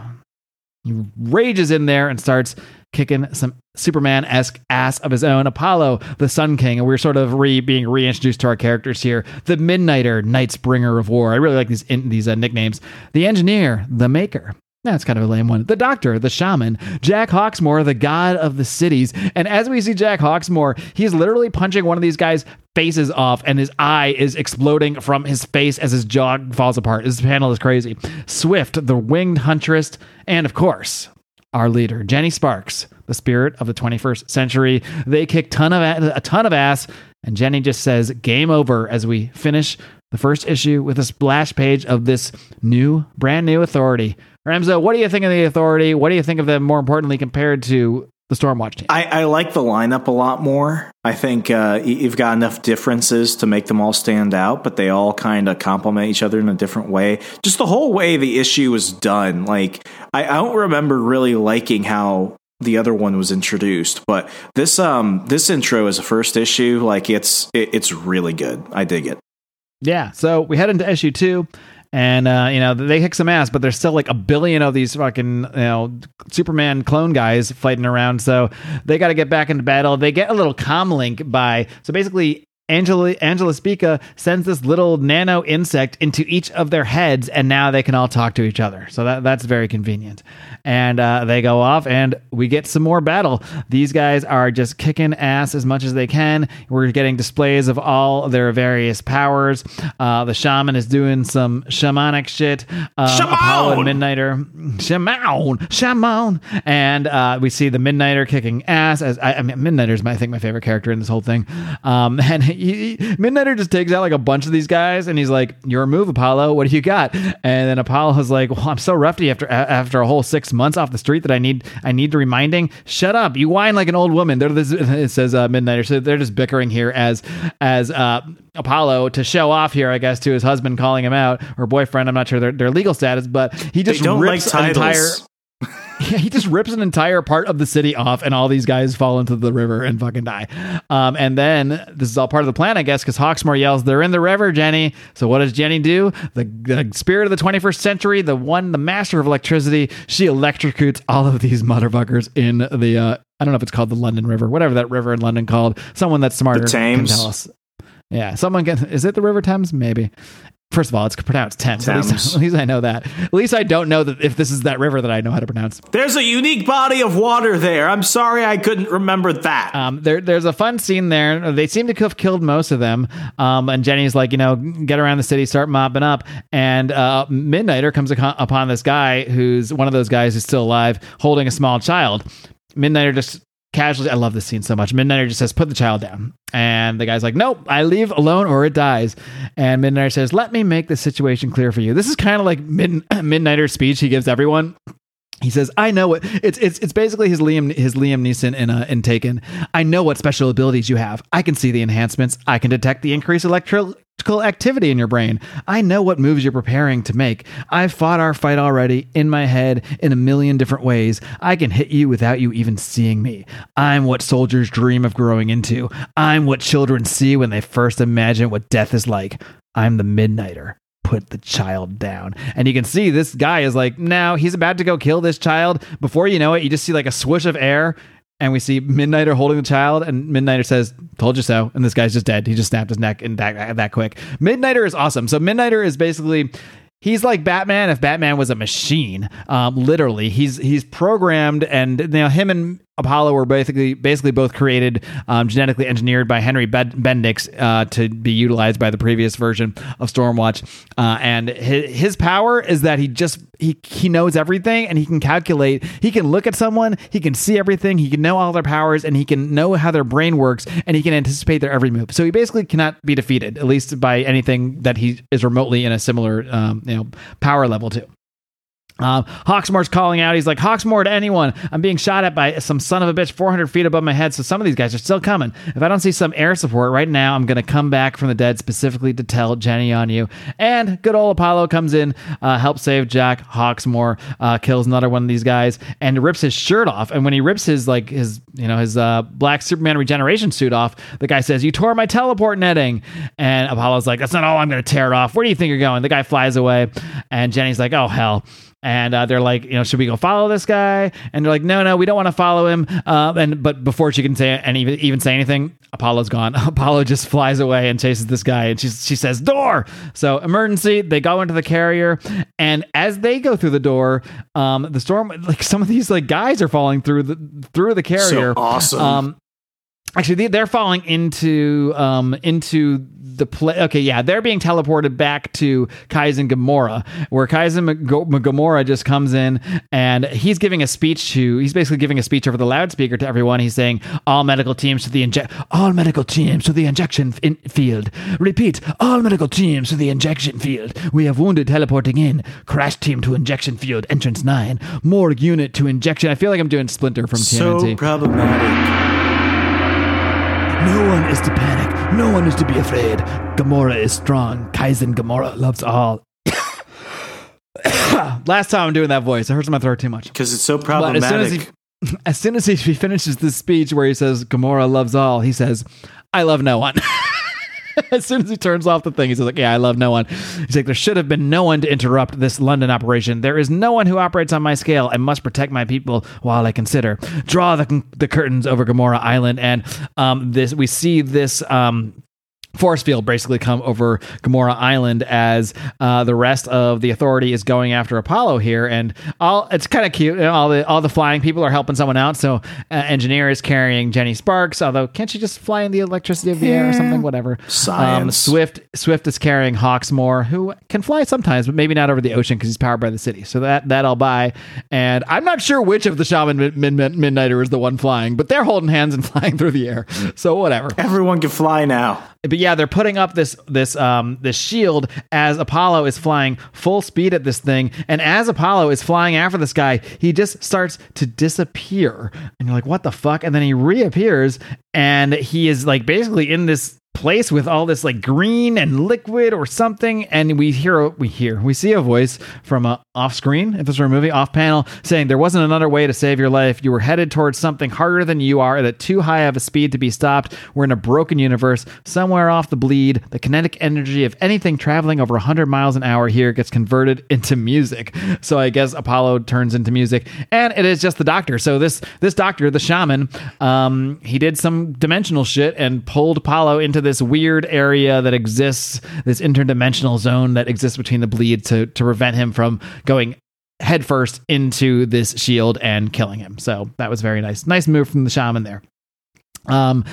He rages in there and starts kicking some Superman esque ass of his own. Apollo, the Sun King, and we're sort of re being reintroduced to our characters here. The Midnighter, Night's Bringer of War. I really like these in, these uh, nicknames. The Engineer, the Maker. That's kind of a lame one. The Doctor, the Shaman, Jack Hawksmoor, the God of the Cities. And as we see Jack Hawksmoor, he's literally punching one of these guys' faces off, and his eye is exploding from his face as his jaw falls apart. This panel is crazy. Swift, the Winged Huntress, and of course, our leader, Jenny Sparks, the spirit of the 21st century. They kick ton of a-, a ton of ass, and Jenny just says game over as we finish the first issue with a splash page of this new, brand new authority. Remso, what do you think of the authority? What do you think of them more importantly compared to the Stormwatch team?
I, I like the lineup a lot more. I think uh, you've got enough differences to make them all stand out, but they all kind of complement each other in a different way. Just the whole way the issue was done. Like, I, I don't remember really liking how the other one was introduced, but this um this intro is a first issue. Like, it's it, it's really good. I dig it.
Yeah. So we head into issue two. And uh, you know they kick some ass, but there's still like a billion of these fucking you know Superman clone guys fighting around. So they got to get back into battle. They get a little comm link by so basically Angela Angela Spica sends this little nano insect into each of their heads, and now they can all talk to each other. So that that's very convenient. And uh, they go off, and we get some more battle. These guys are just kicking ass as much as they can. We're getting displays of all their various powers. Uh, the shaman is doing some shamanic shit. Um,
Shaman!
Apollo and Midnighter, shaman, shaman, and uh, we see the Midnighter kicking ass. As I, I mean, Midnighter's my I think my favorite character in this whole thing. Um, and he, he- Midnighter just takes out like a bunch of these guys, and he's like, "Your move, Apollo. What do you got?" And then Apollo's like, "Well, I'm so rusty after after a whole six months off the street that I need I need the reminding. Shut up. You whine like an old woman." They're this, it says uh, Midnighter, so they're just bickering here as as uh, Apollo to show off here, I guess, to his husband calling him out or boyfriend. I'm not sure their, their legal status, but he just
like
rips an entire. Yeah, he just rips an entire part of the city off, and all these guys fall into the river and fucking die. Um, and then this is all part of the plan, I guess, because Hawksmoor yells, "They're in the river, Jenny." So what does Jenny do? The, the spirit of the 21st century, the one, the master of electricity, she electrocutes all of these motherfuckers in the. Uh, I don't know if it's called the London River, whatever that river in London called. Someone that's smarter can
Thames?
tell us. Yeah, someone can. Is it the River Thames? Maybe. First of all, it's pronounced Thames. At least, at least I know that. At least I don't know that if this is that river that I know how to pronounce.
There's a unique body of water there. I'm sorry I couldn't remember that.
Um, there, there's a fun scene there. They seem to have killed most of them. Um, and Jenny's like, you know, get around the city, start mopping up. And uh, Midnighter comes upon this guy who's one of those guys who's still alive, holding a small child. Midnighter just casually, I love this scene so much. Midnighter just says, put the child down. And the guy's like, nope, I leave alone or it dies. And Midnighter says, let me make the situation clear for you. This is kind of like Mid- speech he gives everyone he says, "I know it. It's it's it's basically his Liam his Liam Neeson in uh, in Taken. I know what special abilities you have. I can see the enhancements. I can detect the increased electrical activity in your brain. I know what moves you're preparing to make. I've fought our fight already in my head in a million different ways. I can hit you without you even seeing me. I'm what soldiers dream of growing into. I'm what children see when they first imagine what death is like. I'm the Midnighter." Put the child down. And you can see this guy is like, now he's about to go kill this child. Before you know it, you just see like a swoosh of air. And we see Midnighter holding the child, and Midnighter says, "Told you so." And this guy's just dead. He just snapped his neck and that that quick. Midnighter is awesome. So Midnighter is basically he's like Batman if Batman was a machine. Um, literally, he's he's programmed, and you know him and Apollo were basically basically both created um, genetically engineered by Henry Bendix uh, to be utilized by the previous version of Stormwatch. Uh, and his, his power is that he just he he knows everything and he can calculate. He can look at someone, he can see everything, he can know all their powers, and he can know how their brain works, and he can anticipate their every move. So he basically cannot be defeated, at least by anything that he is remotely in a similar um, you know power level to. Um, Hawksmoor's calling out. He's like, Hawksmoor to anyone. I'm being shot at by some son of a bitch 400 feet above my head. So some of these guys are still coming. If I don't see some air support right now, I'm going to come back from the dead specifically to tell Jenny on you. And good old Apollo comes in, uh, helps save Jack. Hawksmoor uh, kills another one of these guys and rips his shirt off. And when he rips his like his you know his uh, black Superman regeneration suit off, the guy says, "You tore my teleport netting." And Apollo's like, "That's not all. I'm going to tear it off. Where do you think you're going?" The guy flies away, and Jenny's like, "Oh hell." And uh, they're like, you know, should we go follow this guy? And they're like, no, no, we don't want to follow him. Uh, and but before she can say and even even say anything, Apollo's gone. Apollo just flies away and chases this guy, and she she says, "Door!" So emergency. They go into the carrier, and as they go through the door, um, the storm like some of these like guys are falling through the through the carrier.
So awesome.
Um, actually, they, they're falling into um into the play. Okay, yeah, they're being teleported back to Kaizen Gamorra, where Kaizen Gamorra just comes in and he's giving a speech to. He's basically giving a speech over the loudspeaker to everyone. He's saying, "All medical teams to the inject. All medical teams to the injection in- field. Repeat. All medical teams to the injection field. We have wounded teleporting in. Crash team to injection field. Entrance nine. Morgue unit to injection. I feel like I'm doing Splinter from
so problematic.
No one is to panic. No one is to be afraid. Gamorra is strong. Kaizen Gamorra loves all. Last time I'm doing that voice, it hurts my throat too much.
Because it's so
But as soon as
problematic.
he, as soon as he finishes this speech where he says Gamorra loves all, he says, "I love no one." as soon as he turns off the thing, he says, like, yeah, I love no one. He's like, there should have been no one to interrupt this London operation. There is no one who operates on my scale. I must protect my people while I consider. Draw the, the curtains over Gamorra Island. And um, this we see this. Um, force field basically come over Gamorra Island as uh, the rest of the authority is going after Apollo here, and all it's kind of cute. You know, all the all the flying people are helping someone out. So, uh, engineer is carrying Jenny Sparks, although can't she just fly in the electricity of the air or something? Whatever. Um, Swift Swift is carrying Hawksmoor, who can fly sometimes, but maybe not over the ocean because he's powered by the city. So that that I'll buy. And I'm not sure which of the Shaman Mid- Mid- Mid- Midnighter is the one flying, but they're holding hands and flying through the air. So whatever
Everyone can fly now.
But yeah, they're putting up this this um this shield as Apollo is flying full speed at this thing, and as Apollo is flying after this guy, he just starts to disappear, and you're like, what the fuck? And then he reappears, and he is like basically in this place with all this like green and liquid or something and we hear we hear we see a voice from off screen if this were a movie off panel saying there wasn't another way to save your life. You were headed towards something harder than you are at too high of a speed to be stopped. We're in a broken universe somewhere off the bleed. The kinetic energy of anything traveling over 100 miles an hour here gets converted into music. So i guess apollo turns into music and it is just the doctor. So this this doctor the shaman um he did some dimensional shit and pulled apollo into this weird area that exists, this interdimensional zone that exists between the bleed to to prevent him from going headfirst into this shield and killing him. So that was very nice. Nice move from the shaman there. Um,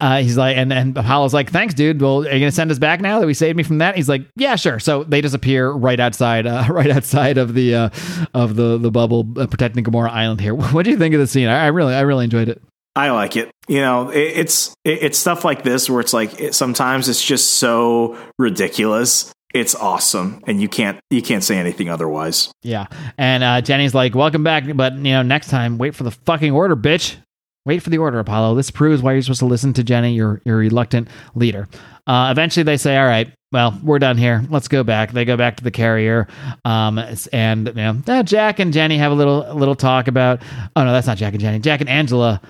uh, he's like, and and Apollo's like, thanks, dude. Well, are you gonna send us back now that we saved me from that? He's like, yeah, sure. So they disappear right outside, uh, right outside of the uh, of the the bubble uh, protecting Gamorra Island. Here, what do you think of the scene? I, I really, I really enjoyed it.
I like it. You know, it, it's it, it's stuff like this where it's like it, sometimes it's just so ridiculous. It's awesome, and you can't you can't say anything otherwise.
Yeah, and uh, Jenny's like, welcome back, but you know, next time, wait for the fucking order, bitch. Wait for the order, Apollo. This proves why you're supposed to listen to Jenny, your your reluctant leader. Uh, eventually, they say, "All right, well, we're done here. Let's go back." They go back to the carrier, um, and you know, uh, Jack and Jenny have a little little talk about. Oh no, that's not Jack and Jenny. Jack and Angela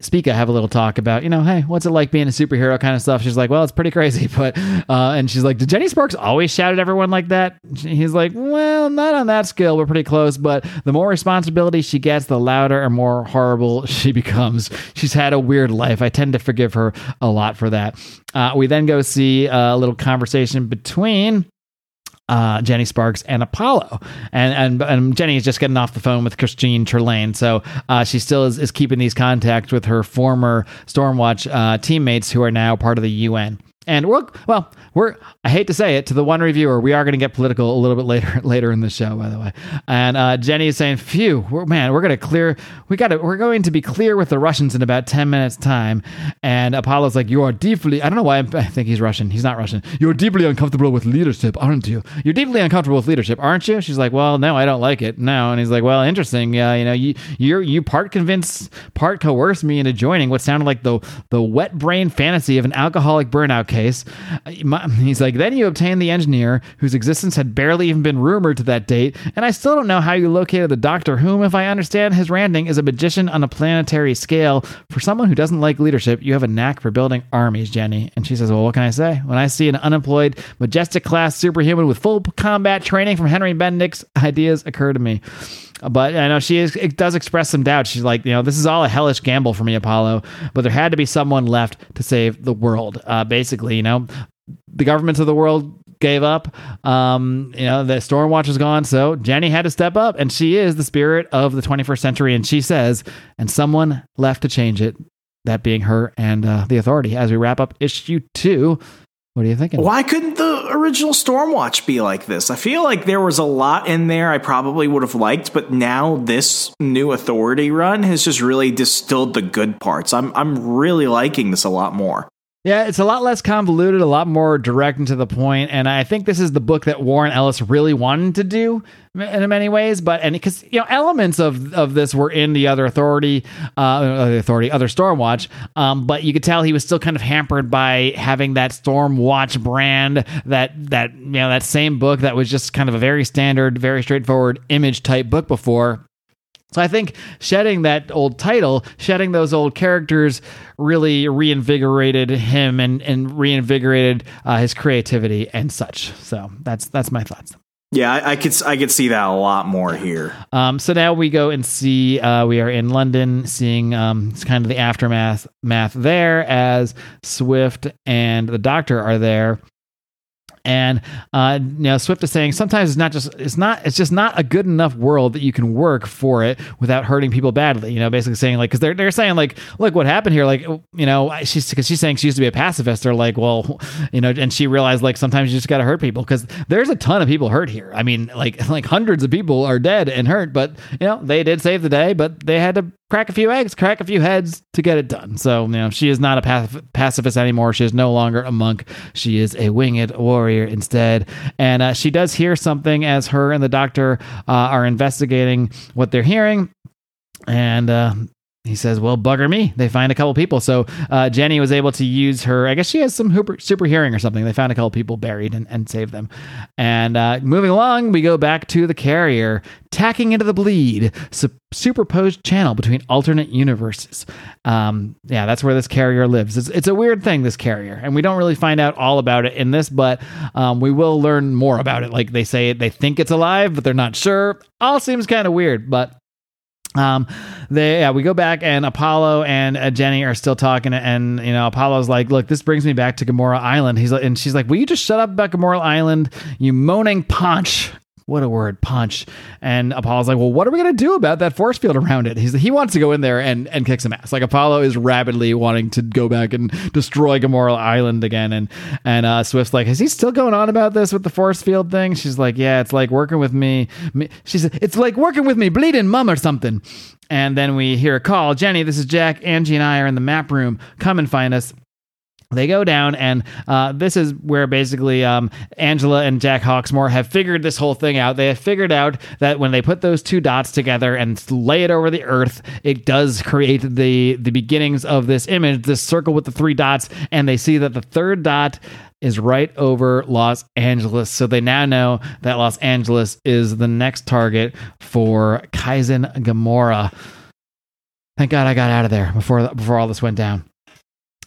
Spica have a little talk about, you know, hey, what's it like being a superhero kind of stuff. She's like, well, it's pretty crazy, but uh, and she's like, did Jenny Sparks always shout at everyone like that? He's like, well, not on that scale. We're pretty close, but the more responsibility she gets, the louder and more horrible she becomes. She's had a weird life. I tend to forgive her a lot for that. Uh, we then go see a little conversation between uh, Jenny Sparks and Apollo. And, and and Jenny is just getting off the phone with Christine Trelane. So uh, she still is, is keeping these contacts with her former Stormwatch uh, teammates who are now part of the UN. And we're well, we're I hate to say it to the one reviewer, we are going to get political a little bit later later in the show, by the way. And uh, Jenny is saying, "Phew, we're, man, we're going to clear. We got. We're going to be clear with the Russians in about ten minutes time." And Apollo's like, "You are deeply. I don't know why I'm, i think he's Russian. He's not Russian. You're deeply uncomfortable with leadership, aren't you? You're deeply uncomfortable with leadership, aren't you?" She's like, "Well, no, I don't like it. No." And he's like, "Well, interesting. Yeah, you know, you you you part convince, part coerce me into joining what sounded like the the wet brain fantasy of an alcoholic burnout case." Uh, he's like, then you obtained the engineer whose existence had barely even been rumored to that date, and I still don't know how you located the doctor, whom, if I understand his ranting, is a magician on a planetary scale. For someone who doesn't like leadership, you have a knack for building armies, Jenny. And she says, Well, what can I say? When I see an unemployed, majestic class superhuman with full combat training from Henry Bendix ideas occur to me. But I know she is, it does express some doubt. She's like, you know, this is all a hellish gamble for me, Apollo. But there had to be someone left to save the world. Uh, basically, you know, the governments of the world gave up. Um, you know, the Stormwatch is gone, so Jenny had to step up, and she is the spirit of the 21st century. And she says, and someone left to change it. That being her and uh, the Authority. As we wrap up issue two, what are you thinking?
Why couldn't the original Stormwatch be like this? I feel like there was a lot in there I probably would have liked, but now this new Authority run has just really distilled the good parts. I'm I'm really liking this a lot more.
Yeah, it's a lot less convoluted, a lot more direct and to the point, and I think this is the book that Warren Ellis really wanted to do in many ways. But and because you know elements of of this were in the other authority, uh, the authority, other Stormwatch, um, but you could tell he was still kind of hampered by having that Stormwatch brand, that that you know that same book that was just kind of a very standard, very straightforward image type book before so I think shedding that old title, shedding those old characters, really reinvigorated him and and reinvigorated uh, his creativity and such. So that's that's my thoughts.
Yeah, I, I, could I could see that a lot more here.
Um, so now we go and see. Uh, we are in London, seeing um, kind of the aftermath math there as Swift and the Doctor are there. And uh, you know, Swift is saying sometimes it's not just it's not it's just not a good enough world that you can work for it without hurting people badly. You know, basically saying like because they're they're saying like look what happened here. Like you know she's because she's saying she used to be a pacifist. They're like well you know, and she realized like sometimes you just got to hurt people because there's a ton of people hurt here. I mean like like hundreds of people are dead and hurt, but you know they did save the day, but they had to crack a few eggs, crack a few heads to get it done. So, you know, she is not a pacif- pacifist anymore. She is no longer a monk. She is a winged warrior instead. And uh, she does hear something as her and the doctor uh, are investigating what they're hearing. And uh, he says, "Well, bugger me." They find a couple people. So uh, Jenny was able to use her. I guess she has some super, hearing or something. They found a couple people buried and, and saved them. And uh, moving along, we go back to the carrier, tacking into the bleed, su- superposed channel between alternate universes. Um, yeah, that's where this carrier lives. It's, it's, a weird thing, this carrier, and we don't really find out all about it in this, but um, we will learn more about it. Like they say, they think it's alive, but they're not sure. All seems kind of weird, but Um, they yeah, we go back and Apollo and uh, Jenny are still talking, and you know Apollo's like, "Look, this brings me back to Gamorra Island." He's like, and she's like, "Will you just shut up about Gamorra Island, you moaning paunch?" What a word, punch. And Apollo's like, well, what are we going to do about that force field around it? He's, he wants to go in there and, and kick some ass. Like Apollo is rapidly wanting to go back and destroy Gamorra Island again. And, and uh, Swift's like, is he still going on about this with the force field thing? She's like, yeah, it's like working with me. She said, it's like working with me, bleeding mum or something. And then we hear a call. Jenny, this is Jack. Angie and I are in the map room. Come and find us they go down, and uh, this is where basically um, Angela and Jack Hawksmoor have figured this whole thing out. They have figured out that when they put those two dots together and lay it over the Earth, it does create the the beginnings of this image, this circle with the three dots, and they see that the third dot is right over Los Angeles. So they now know that Los Angeles is the next target for Kaizen Gamorra. Thank God I got out of there before before all this went down.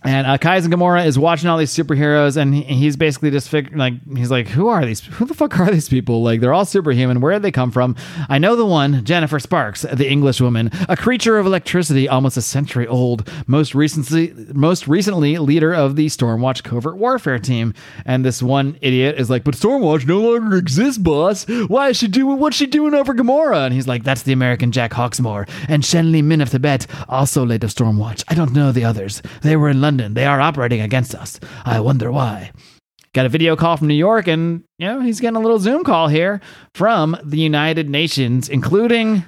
And uh, Kaizen Gamorra is watching all these superheroes, and he, he's basically just fig- like he's like, "Who are these? Who the fuck are these people? Like, they're all superhuman. Where did they come from? I know the one, Jennifer Sparks, the English woman, a creature of electricity, almost a century old. Most recently, most recently, leader of the Stormwatch covert warfare team. And this one idiot is like, "But Stormwatch no longer exists, boss. Why is she doing? What's she doing over Gamorra?" And he's like, "That's the American Jack Hawksmoor and Shenli Min of Tibet, also late of Stormwatch. I don't know the others. They were in London." London. They are operating against us. I wonder why. Got a video call from New York, and you know he's getting a little Zoom call here from the United Nations, including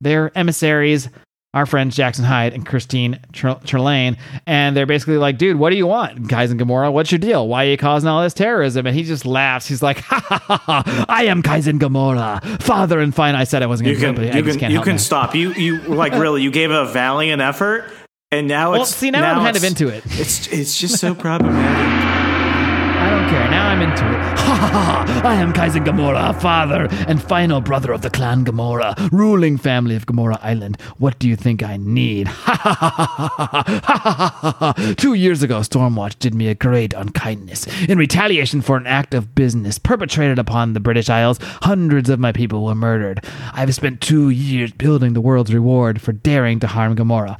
their emissaries, our friends Jackson Hyde and Christine Trelane, and they're basically like, "Dude, what do you want, Kaizen Gamorra? What's your deal? Why are you causing all this terrorism?" And he just laughs. He's like, "Ha ha ha! ha. I am Kaizen Gamorra, father and fine." I said I wasn't going to
it, but you can, you can stop. You you like really? You gave a valiant effort and now
well,
it's
see now, now I'm kind of into it.
It's it's just so problematic.
I don't care. Now I'm into it. Ha ha ha! I am Kaizen Gamorra, father and final brother of the clan Gamorra, ruling family of Gamorra Island. What do you think I need? Ha ha ha ha ha ha ha ha! Two years ago, Stormwatch did me a great unkindness. In retaliation for an act of business perpetrated upon the British Isles, hundreds of my people were murdered. I've spent two years building the world's reward for daring to harm Gamorra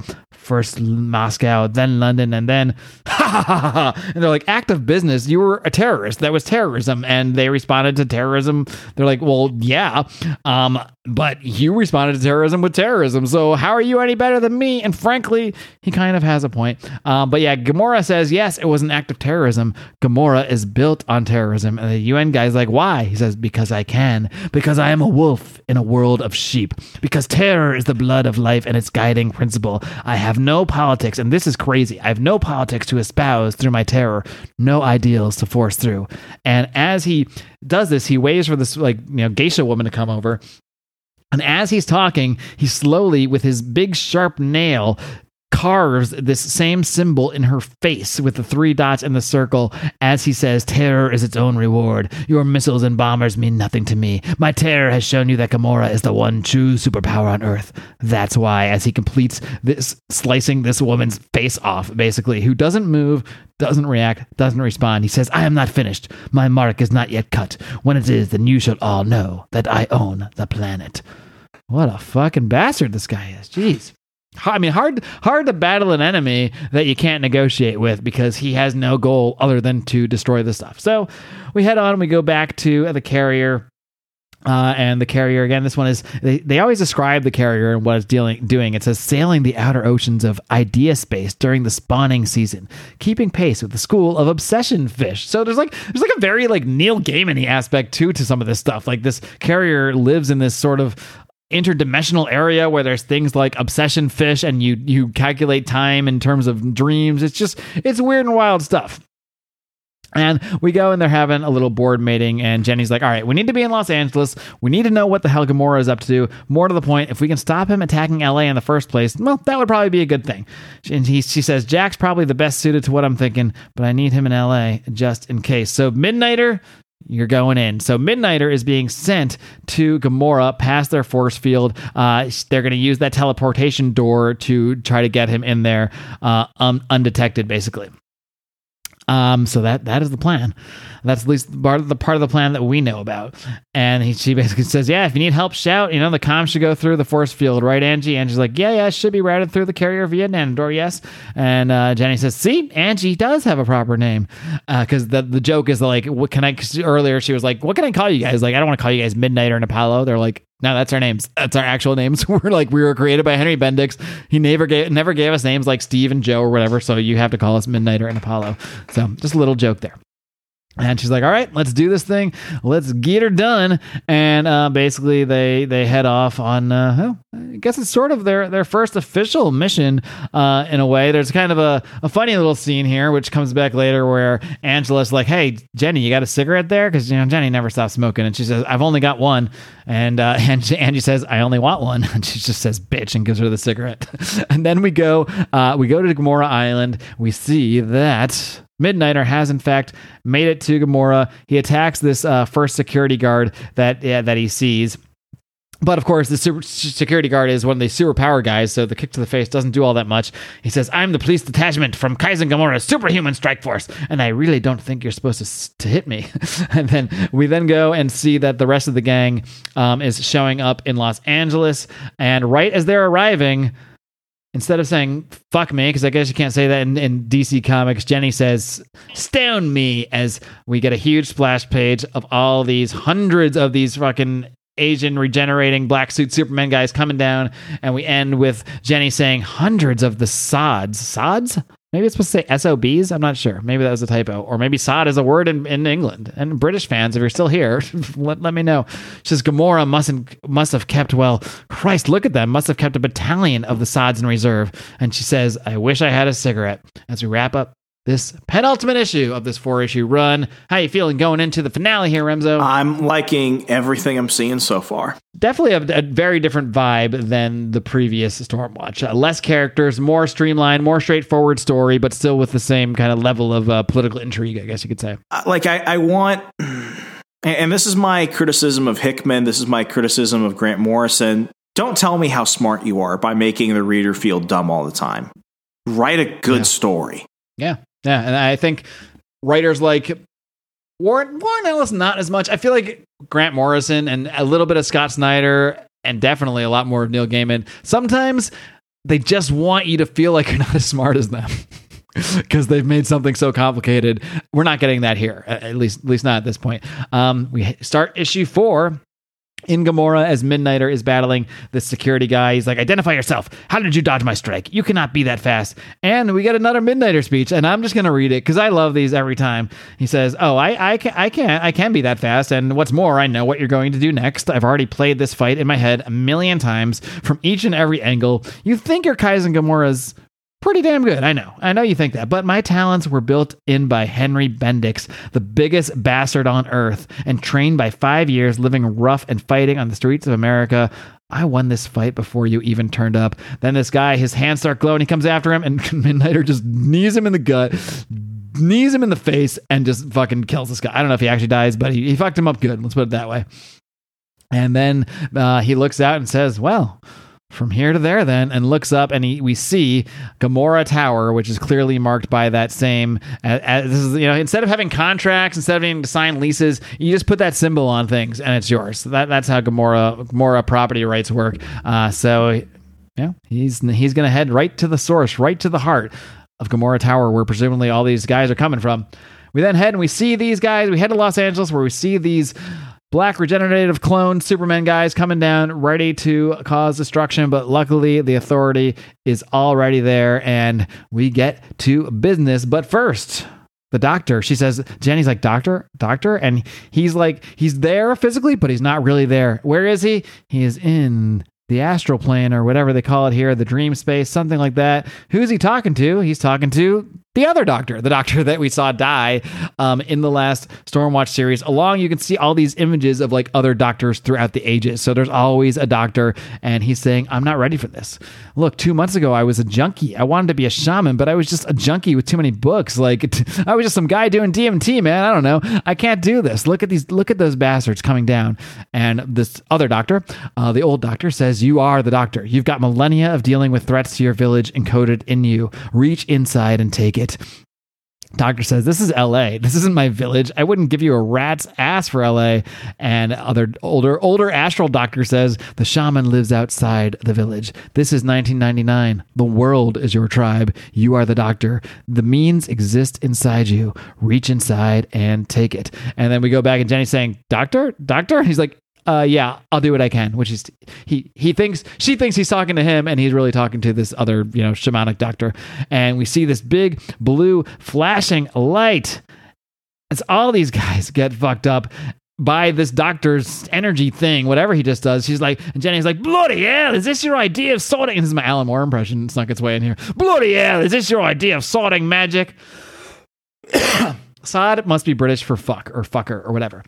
first Moscow, then London, and then and they're like, act of business. You were a terrorist. That was terrorism, and they responded to terrorism. They're like, well, yeah, um, but you responded to terrorism with terrorism. So how are you any better than me? And frankly, he kind of has a point. Um, but yeah, Gamorra says yes, it was an act of terrorism. Gamorra is built on terrorism, and the UN guy's like, why? He says because I can, because I am a wolf in a world of sheep, because terror is the blood of life and its guiding principle. I have no politics, and this is crazy. I have no politics to espouse through my terror, no ideals to force through. And as he does this, he waits for this like you know geisha woman to come over. And as he's talking, he slowly, with his big sharp nail, carves this same symbol in her face with the three dots and the circle as he says, Terror is its own reward. Your missiles and bombers mean nothing to me. My terror has shown you that Gamorra is the one true superpower on Earth. That's why, as he completes this, slicing this woman's face off, basically, who doesn't move, doesn't react, doesn't respond, he says, I am not finished. My mark is not yet cut. When it is, then you shall all know that I own the planet. What a fucking bastard this guy is. Jeez. I mean, hard hard to battle an enemy that you can't negotiate with because he has no goal other than to destroy the stuff. So we head on. We go back to the carrier. Uh, and the carrier again. This one is they, they always describe the carrier and what it's dealing doing. It says sailing the outer oceans of idea space during the spawning season, keeping pace with the school of obsession fish. So there's like there's like a very like Neil Gaiman aspect too to some of this stuff. Like this carrier lives in this sort of interdimensional area where there's things like obsession fish and you you calculate time in terms of dreams it's just it's weird and wild stuff and we go and they're having a little board meeting, and Jenny's like, All right, we need to be in Los Angeles. We need to know what the hell Gamorra is up to. More to the point, if we can stop him attacking LA in the first place, well, that would probably be a good thing. And he, she says, Jack's probably the best suited to what I'm thinking, but I need him in LA just in case. So, Midnighter, you're going in. So Midnighter is being sent to Gamorra past their force field. Uh, they're going to use that teleportation door to try to get him in there uh, undetected, basically. Um, so that that is the plan. That's at least part of the part of the plan that we know about. And he, she basically says, "Yeah, if you need help, shout. You know, the comm should go through the force field, right, Angie?" Angie's like, "Yeah, yeah, it should be routed through the carrier via Nandor, yes." And uh, Jenny says, "See, Angie does have a proper name." Because uh, the the joke is like, "What can I?" earlier she was like, "What can I call you guys?" Like, I don't want to call you guys Midnighter and Apollo. They're like, no, that's our names. That's our actual names. We're like we were created by Henry Bendix. He never gave never gave us names like Steve and Joe or whatever. So you have to call us Midnighter and Apollo. So just a little joke there. And she's like, "All right, let's do this thing. Let's get her done." And uh, basically, they they head off on. Uh, well, I guess it's sort of their their first official mission uh, in a way. There's kind of a, a funny little scene here, which comes back later, where Angela's like, "Hey, Jenny, you got a cigarette there?" Because you know Jenny never stops smoking, and she says, "I've only got one." And uh, Angie, Angie says, "I only want one," and she just says, "Bitch," and gives her the cigarette. and then we go uh, we go to Gamorra Island. We see that Midnighter has in fact made it to Gamorra. He attacks this uh, first security guard that yeah, that he sees. But of course, the super security guard is one of the superpower guys, so the kick to the face doesn't do all that much. He says, "I'm the police detachment from Kaizen Gamorra's superhuman strike force, and I really don't think you're supposed to to hit me." and then we then go and see that the rest of the gang um, is showing up in Los Angeles, and right as they're arriving, instead of saying fuck me because i guess you can't say that in, in, dc comics jenny says stone me as we get a huge splash page of all these hundreds of these fucking asian regenerating black suit superman guys coming down and we end with jenny saying hundreds of the sods. Sods Maybe it's supposed to say SOBs. I'm not sure. Maybe that was a typo. Or maybe sod is a word in, in England. And British fans, if you're still here, let, let me know. She says Gamorra mustn't must have kept well. Christ, look at them. Must have kept a battalion of the sods in reserve. And she says, I wish I had a cigarette. As we wrap up this penultimate issue of this four issue run. How you feeling going into the finale here, Remso?
I'm liking everything I'm seeing so far.
Definitely a, a very different vibe than the previous Stormwatch. Uh, less characters, more streamlined, more straightforward story, but still with the same kind of level of uh, political intrigue, I guess you could say.
Uh, like, I, I want. And this is my criticism of Hickman. This is my criticism of Grant Morrison. Don't tell me how smart you are by making the reader feel dumb all the time. Write a good yeah. story.
Yeah. Yeah, and I think writers like Warren Warren Ellis not as much. I feel like Grant Morrison and a little bit of Scott Snyder and definitely a lot more of Neil Gaiman. Sometimes they just want you to feel like you're not as smart as them. because they've made something so complicated. We're not getting that here, at least, at least not at this point. Um, we start issue four in Gamorra as Midnighter is battling the security guy. He's like, Identify yourself. How did you dodge my strike? You cannot be that fast. And we get another Midnighter speech, and I'm just to read it because I love these every time. He says, Oh, I, I, can, I, can, I can be that fast. And what's more, I know what you're going to do next. I've already played this fight in my head a million times from each and every angle. You think you're Kaizen Gamorra's pretty damn good. I know. I know you think that. But my talents were built in by Henry Bendix, the biggest bastard on earth, and trained by five years living rough and fighting on the streets of America. I won this fight before you even turned up. Then this guy, his hands start glowing. He comes after him, and Midnighter just knees him in the gut, knees him in the face, and just fucking kills this guy. I don't know if he actually dies, but he, he fucked him up good. Let's put it that way. And then uh, he looks out and says, Well, from here to there then and looks up and he, we see Gamorra Tower which is clearly marked by that same this is you know instead of having contracts instead of having to sign leases you just put that symbol on things and it's yours. That, that's how Gamorra Gamorra property rights work. Uh, so yeah he's he's gonna head right to the source right to the heart of Gamorra Tower where presumably all these guys are coming from. We then head and we see these guys. We head to Los Angeles where we see these black regenerative clone Superman guys coming down, ready to cause destruction. But luckily, the authority is already there, and we get to business. But first, the doctor, she says, Jenny's like, Doctor, Doctor. And he's like, he's there physically, but he's not really there. Where is he? He is in the astral plane or whatever they call it here, the dream space, something like that. Who's he talking to? He's talking to the other doctor, the doctor that we saw die um, in the last Stormwatch series. Along, you can see all these images of like other doctors throughout the ages. So there's always a doctor, and he's saying, I'm not ready for this. Look, two months ago, I was a junkie. I wanted to be a shaman, but I was just a junkie with too many books. Like, I was just some guy doing DMT, man. I don't know. I can't do this. Look at these, look at those bastards coming down. And this other doctor, uh, the old doctor, says, You are the doctor. You've got millennia of dealing with threats to your village encoded in you. Reach inside and take it. Doctor says, This is LA. This isn't my village. I wouldn't give you a rat's ass for LA. And other older, older astral doctor says, The shaman lives outside the village. This is 1999. The world is your tribe. You are the doctor. The means exist inside you. Reach inside and take it. And then we go back and Jenny's saying, Doctor? Doctor? He's like, uh, yeah, I'll do what I can. Which is he he thinks she thinks he's talking to him, and he's really talking to this other you know shamanic doctor. And we see this big blue flashing light. As all these guys get fucked up by this doctor's energy thing, whatever he just does. She's like, and Jenny's like, bloody hell, is this your idea of sorting? And this is my Alan Moore impression. it Snuck its way in here. Bloody hell, is this your idea of sorting magic? Sod must be British for fuck or fucker or whatever.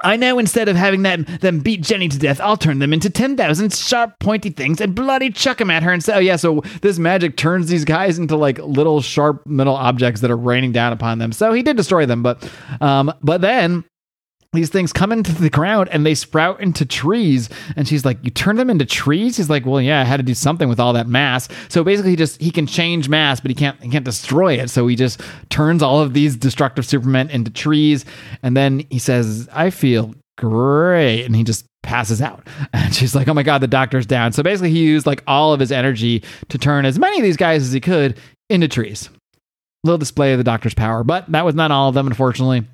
I know instead of having them, them beat Jenny to death, I'll turn them into 10,000 sharp, pointy things and bloody chuck them at her and say, oh, yeah, so this magic turns these guys into like little sharp metal objects that are raining down upon them. So he did destroy them, but, um, but then these things come into the ground and they sprout into trees. And she's like you turn them into trees? He's like well yeah i had to do something with all that mass. So basically he just he can change mass but he can't he can't destroy it. So he just turns all of these destructive supermen into trees. And then he says i feel great. And he just passes out. And she's like oh my god the doctor's down. So basically he used like all of his energy to turn as many of these guys as he could into trees. Little display of the doctor's power but that was not all of them unfortunately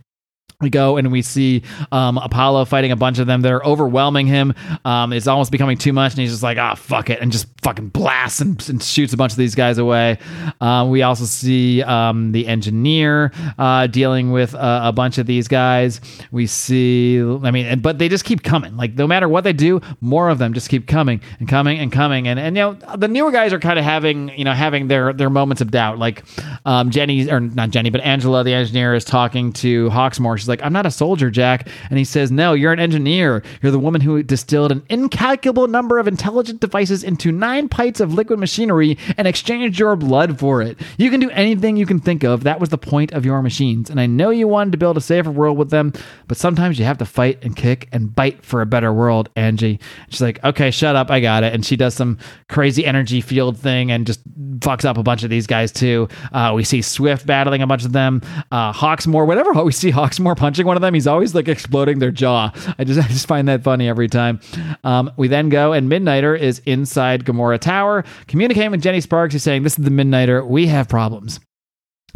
we go and we see um, Apollo fighting a bunch of them that are overwhelming him. Um, it's almost becoming too much, and he's just like, "Ah, oh, fuck it," and just fucking blasts and, and shoots a bunch of these guys away. Um, we also see um, the engineer uh, dealing with a bunch of these guys. We see, I mean, but they just keep coming. Like no matter what they do, more of them just keep coming and coming and coming. And and you know, the newer guys are kind of having you know having their their moments of doubt. Like um, Jenny or not Jenny, but Angela, the engineer, is talking to Hawksmoor. She's like, I'm not a soldier, Jack. And he says, No, you're an engineer. You're the woman who distilled an incalculable number of intelligent devices into nine pints of liquid machinery and exchanged your blood for it. You can do anything you can think of. That was the point of your machines. And I know you wanted to build a safer world with them, but sometimes you have to fight and kick and bite for a better world, Angie. She's like, Okay, shut up. I got it. And she does some crazy energy field thing and just fucks up a bunch of these guys, too. Uh, we see Swift battling a bunch of them. Uh, Hawksmoor, whatever we see Hawksmoor punching one of them, he's always like exploding their jaw. I just I just find that funny every time. Um, we then go and Midnighter is inside Gamorra Tower, communicating with Jenny Sparks. He's saying, "This is the Midnighter. We have problems."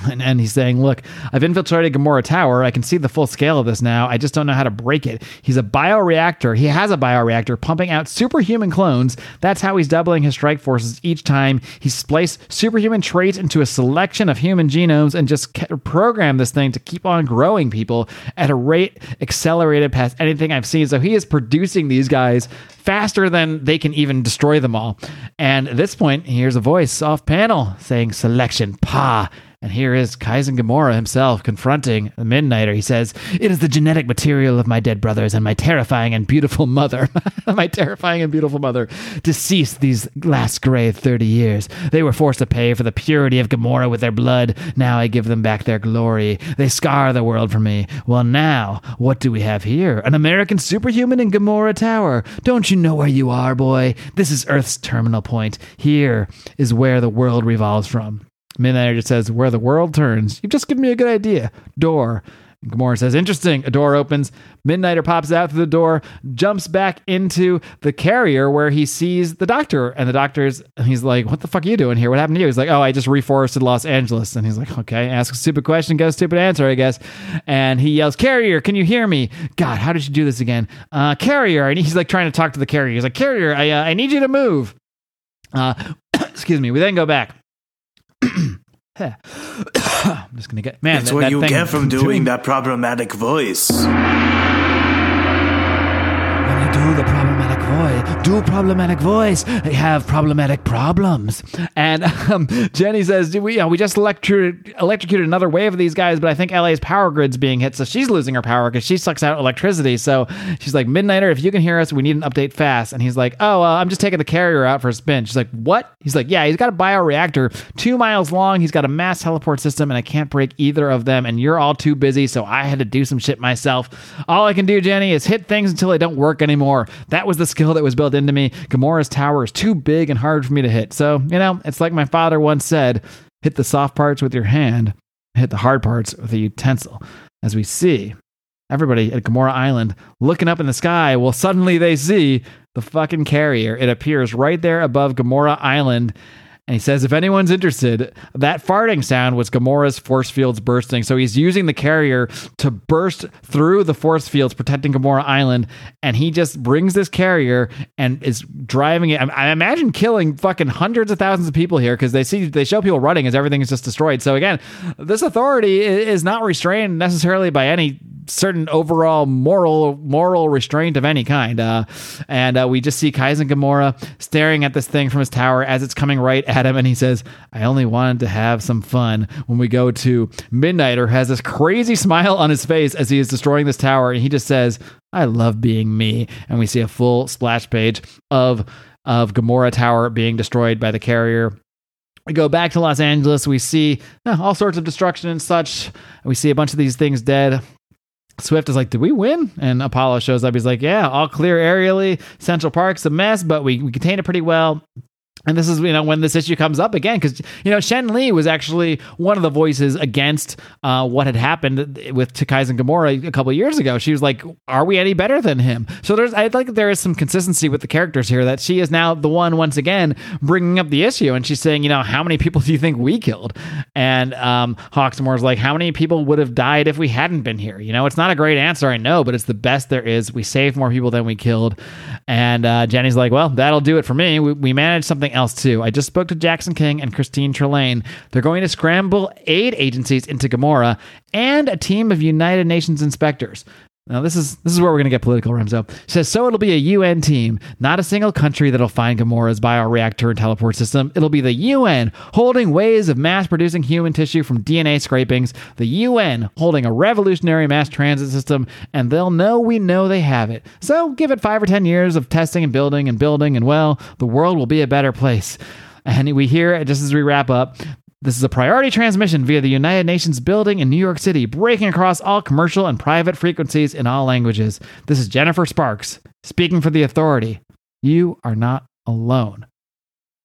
And, and he's saying, Look, I've infiltrated Gamorra Tower. I can see the full scale of this now. I just don't know how to break it. He's a bioreactor. He has a bioreactor pumping out superhuman clones. That's how he's doubling his strike forces each time. He's spliced superhuman traits into a selection of human genomes and just programmed this thing to keep on growing people at a rate accelerated past anything I've seen. So he is producing these guys faster than they can even destroy them all. And at this point, here's a voice off panel saying, Selection, pa. And here is Kaizen Gamorra himself confronting the Midnighter. He says, It is the genetic material of my dead brothers and my terrifying and beautiful mother, my terrifying and beautiful mother, deceased these last gray 30 years. They were forced to pay for the purity of Gamorra with their blood. Now I give them back their glory. They scar the world for me. Well, now, what do we have here? An American superhuman in Gamorra Tower. Don't you know where you are, boy? This is Earth's terminal point. Here is where the world revolves from. Midnighter just says, Where the world turns. You've just given me a good idea. Door. Gamorra says, Interesting. A door opens. Midnighter pops out through the door, jumps back into the carrier where he sees the doctor. And the doctor's, he's like, What the fuck are you doing here? What happened to you? He's like, Oh, I just reforested Los Angeles. And he's like, Okay, ask a stupid question, get a stupid answer, I guess. And he yells, Carrier, can you hear me? God, how did you do this again? Uh, carrier. And he's like trying to talk to the carrier. He's like, Carrier, I, uh, I need you to move. Uh, excuse me. We then go back. I'm just gonna get man.
That's
that,
what
that
you get from doing that problematic voice.
When you do the problematic voice, do problematic voice. Have problematic problems. And um, Jenny says, "Do we? You know, we just electro- electrocuted another wave of these guys, but I think LA's power grid's being hit, so she's losing her power because she sucks out electricity. So she's like, Midnighter, if you can hear us, we need an update fast. And he's like, Oh, uh, I'm just taking the carrier out for a spin. She's like, What? He's like, Yeah, he's got a bioreactor two miles long. He's got a mass teleport system, and I can't break either of them. And you're all too busy, so I had to do some shit myself. All I can do, Jenny, is hit things until they don't work anymore. That was the skill that was built into me. Gamorra's tower is too big and hard for me to hit. So, you know, it's like my father once said hit the soft parts with your hand hit the hard parts with a utensil. As we see everybody at Gamorra Island looking up in the sky, well, suddenly they see the fucking carrier. It appears right there above Gamorra Island and he says, if anyone's interested, that farting sound was Gamorra's force fields bursting. So he's using the carrier to burst through the force fields protecting Gamorra Island. And he just brings this carrier and is driving it. I, I imagine killing fucking hundreds of thousands of people here because they see, they show people running as everything is just destroyed. So again, this authority is not restrained necessarily by any certain overall moral moral restraint of any kind. Uh, and uh, we just see Kaizen Gamorra staring at this thing from his tower as it's coming right at him, and he says, "I only wanted to have some fun." When we go to Midnighter, has this crazy smile on his face as he is destroying this tower, and he just says, "I love being me." And we see a full splash page of of Gamorra Tower being destroyed by the carrier. We go back to Los Angeles. We see uh, all sorts of destruction and such. We see a bunch of these things dead. Swift is like, did we win? And Apollo shows up. He's like, yeah, all clear aerially. Central Park's a mess, but we, we contained it pretty well. And this is, you know, when this issue comes up again, because, you know, Shen Li was actually one of the voices against uh, what had happened with Takai's and Gamorra a couple years ago. She was like, are we any better than him? So there's, I think there is some consistency with the characters here that she is now the one, once again, bringing up the issue. And she's saying, you know, how many people do you think we killed? And um, Hawksmoor's like, how many people would have died if we hadn't been here? You know, it's not a great answer, I know, but it's the best there is. We saved more people than we killed. And uh, Jenny's like, well, that'll do it for me. We, we managed something else too. I just spoke to Jackson King and Christine Trelane. They're going to scramble aid agencies into Gamorra and a team of United Nations inspectors. Now this is this is where we're gonna get political, Remso. Says so it'll be a UN team, not a single country that'll find Gamorra's bioreactor and teleport system. It'll be the UN holding ways of mass producing human tissue from DNA scrapings, the UN holding a revolutionary mass transit system, and they'll know we know they have it. So give it five or ten years of testing and building and building, and well, the world will be a better place. And we hear, it just as we wrap up, this is a priority transmission via the United Nations building in New York City, breaking across all commercial and private frequencies in all languages. This is Jennifer Sparks speaking for the authority. You are not alone.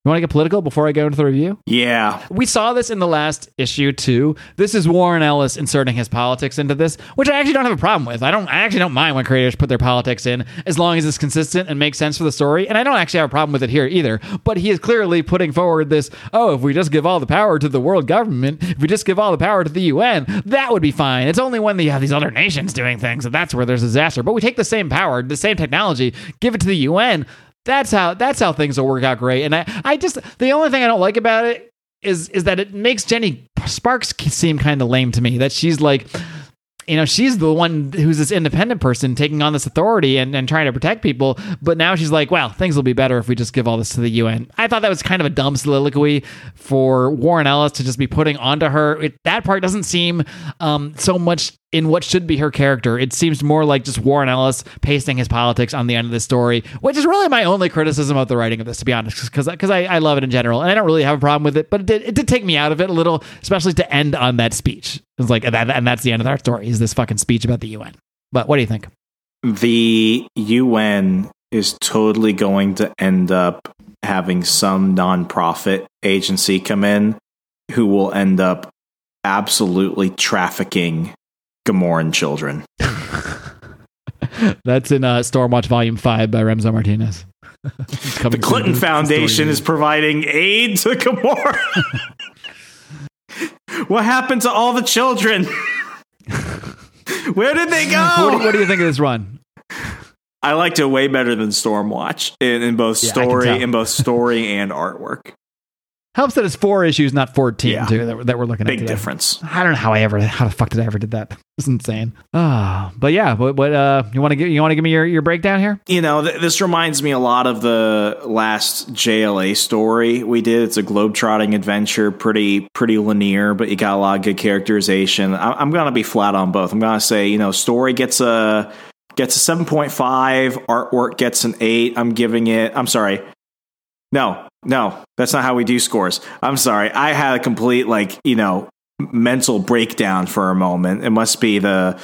You want to get political before I go into the review?
Yeah.
We saw this in the last issue too. This is Warren Ellis inserting his politics into this, which I actually don't have a problem with. I don't I actually don't mind when creators put their politics in as long as it's consistent and makes sense for the story. And I don't actually have a problem with it here either. But he is clearly putting forward this, oh, if we just give all the power to the world government, if we just give all the power to the UN, that would be fine. It's only when you have these other nations doing things that that's where there's a disaster. But we take the same power, the same technology, give it to the UN. That's how that's how things will work out great. And I, I just the only thing I don't like about it is is that it makes Jenny Sparks seem kind of lame to me. That she's like, you know, she's the one who's this independent person taking on this authority and, and trying to protect people. But now she's like, well, things will be better if we just give all this to the UN. I thought that was kind of a dumb soliloquy for Warren Ellis to just be putting onto her. It, that part doesn't seem um, so much in what should be her character. It seems more like just Warren Ellis pasting his politics on the end of the story, which is really my only criticism of the writing of this, to be honest, because because I, I love it in general and I don't really have a problem with it, but it did, it did take me out of it a little, especially to end on that speech. It's like that, and that's the end of our story is this fucking speech about the UN. But what do you think?
The UN is totally going to end up having some nonprofit agency come in who will end up absolutely trafficking Gamorran children.
That's in uh, Stormwatch Volume 5 by Remso Martinez.
the Clinton Foundation is providing aid to Gamorra. what happened to all the children? Where did they go?
What do, what do, you think of this run?
I liked it way better than Stormwatch in, in both story, yeah, in both story and artwork.
Helps that it's four issues, not fourteen, yeah. too. That, that we're looking
Big
at.
Big difference.
I don't know how I ever, how the fuck did I ever did that? It's insane. Ah, oh, but yeah. What, what uh, you want to give? You want to give me your, your breakdown here?
You know, th- this reminds me a lot of the last JLA story we did. It's a globetrotting adventure, pretty pretty linear, but you got a lot of good characterization. I- I'm gonna be flat on both. I'm gonna say, you know, story gets a gets a 7.5, artwork gets an 8. I'm giving it. I'm sorry. No, no, that's not how we do scores. I'm sorry. I had a complete like, you know, mental breakdown for a moment. It must be the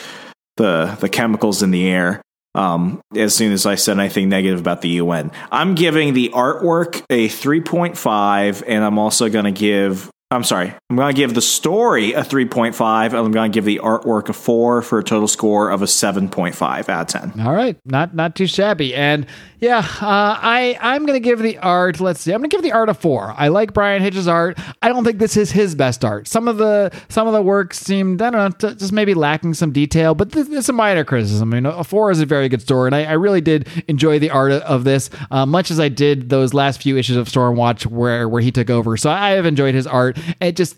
the the chemicals in the air. Um, as soon as I said anything negative about the UN, I'm giving the artwork a 3.5, and I'm also going to give I'm sorry. I'm going to give the story a 3.5, and I'm going to give the artwork a 4 for a total score of a 7.5 out of 10.
All right, not not too shabby. And yeah, uh, I I'm gonna give the art. Let's see, I'm gonna give the art a four. I like Bryan Hitch's art. I don't think this is his best art. Some of the some of the work seemed I don't know just maybe lacking some detail, but is a minor criticism. You know, a four is a very good story, and I, I really did enjoy the art of this, uh, much as I did those last few issues of Stormwatch where where he took over. So I have enjoyed his art. It just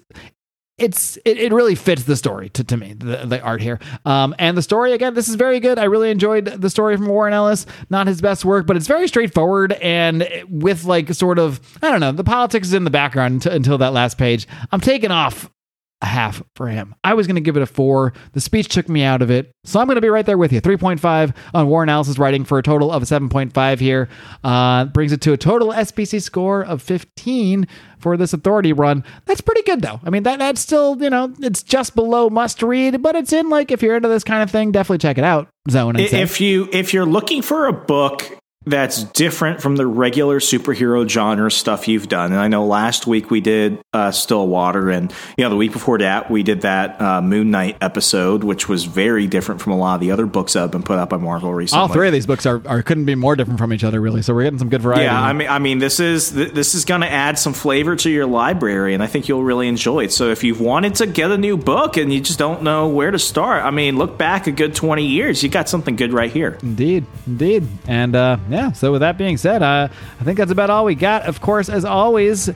it's it, it really fits the story to, to me the, the art here. Um, and the story again this is very good. I really enjoyed the story from warren ellis. Not his best work but it's very straightforward and with like sort of i don't know the politics is in the background t- until that last page. I'm taking off a half for him. I was going to give it a four. The speech took me out of it. So I'm going to be right there with you. 3.5 on Warren Ellis's writing for a total of a 7.5 here. Uh, brings it to a total SPC score of 15 for this authority run. That's pretty good though. I mean, that that's still, you know, it's just below must read, but it's in like if you're into this kind of thing, definitely check it out. Zone.
If you if you're looking for a book that's different from the regular superhero genre stuff you've done. And I know last week we did uh, Stillwater, and you know the week before that we did that uh, Moon Knight episode, which was very different from a lot of the other books that have been put out by Marvel recently.
All three of these books are, are couldn't be more different from each other, really. So we're getting some good variety.
Yeah, I mean, I mean, this is th- this is going to add some flavor to your library, and I think you'll really enjoy it. So if you've wanted to get a new book and you just don't know where to start, I mean, look back a good twenty years, you got something good right here.
Indeed, indeed, and uh, yeah. So with that being said, uh, I think that's about all we got. Of course, as always,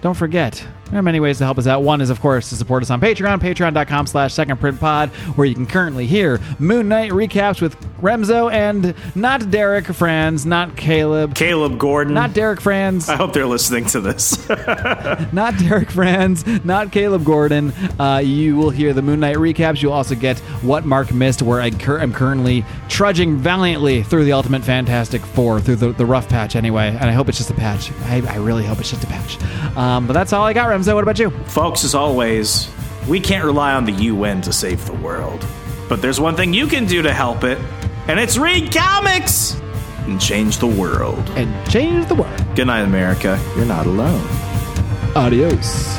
don't forget there are many ways to help us out. One is, of course, to support us on Patreon, patreon.com slash secondprintpod, where you can currently hear Moon Knight recaps with Remso and not Derek Franz, not Caleb.
Caleb Gordon.
Not Derek Franz.
I hope they're listening to this.
not Derek Franz, not Caleb Gordon. Uh, you will hear the Moon Knight recaps. You'll also get What Marc Missed, where I cur- am currently trudging valiantly through the Ultimate Fantastic Four, through the, the rough patch anyway. And I hope it's just a patch. I, I really hope it's just a patch. Um, but that's all I got, Remso. What about you?
Folks, as always, we can't rely on the UN to save the world. But there's one thing you can do to help it, and it's read comics and change the world.
And change the world.
Good night, America. You're not alone.
Adios.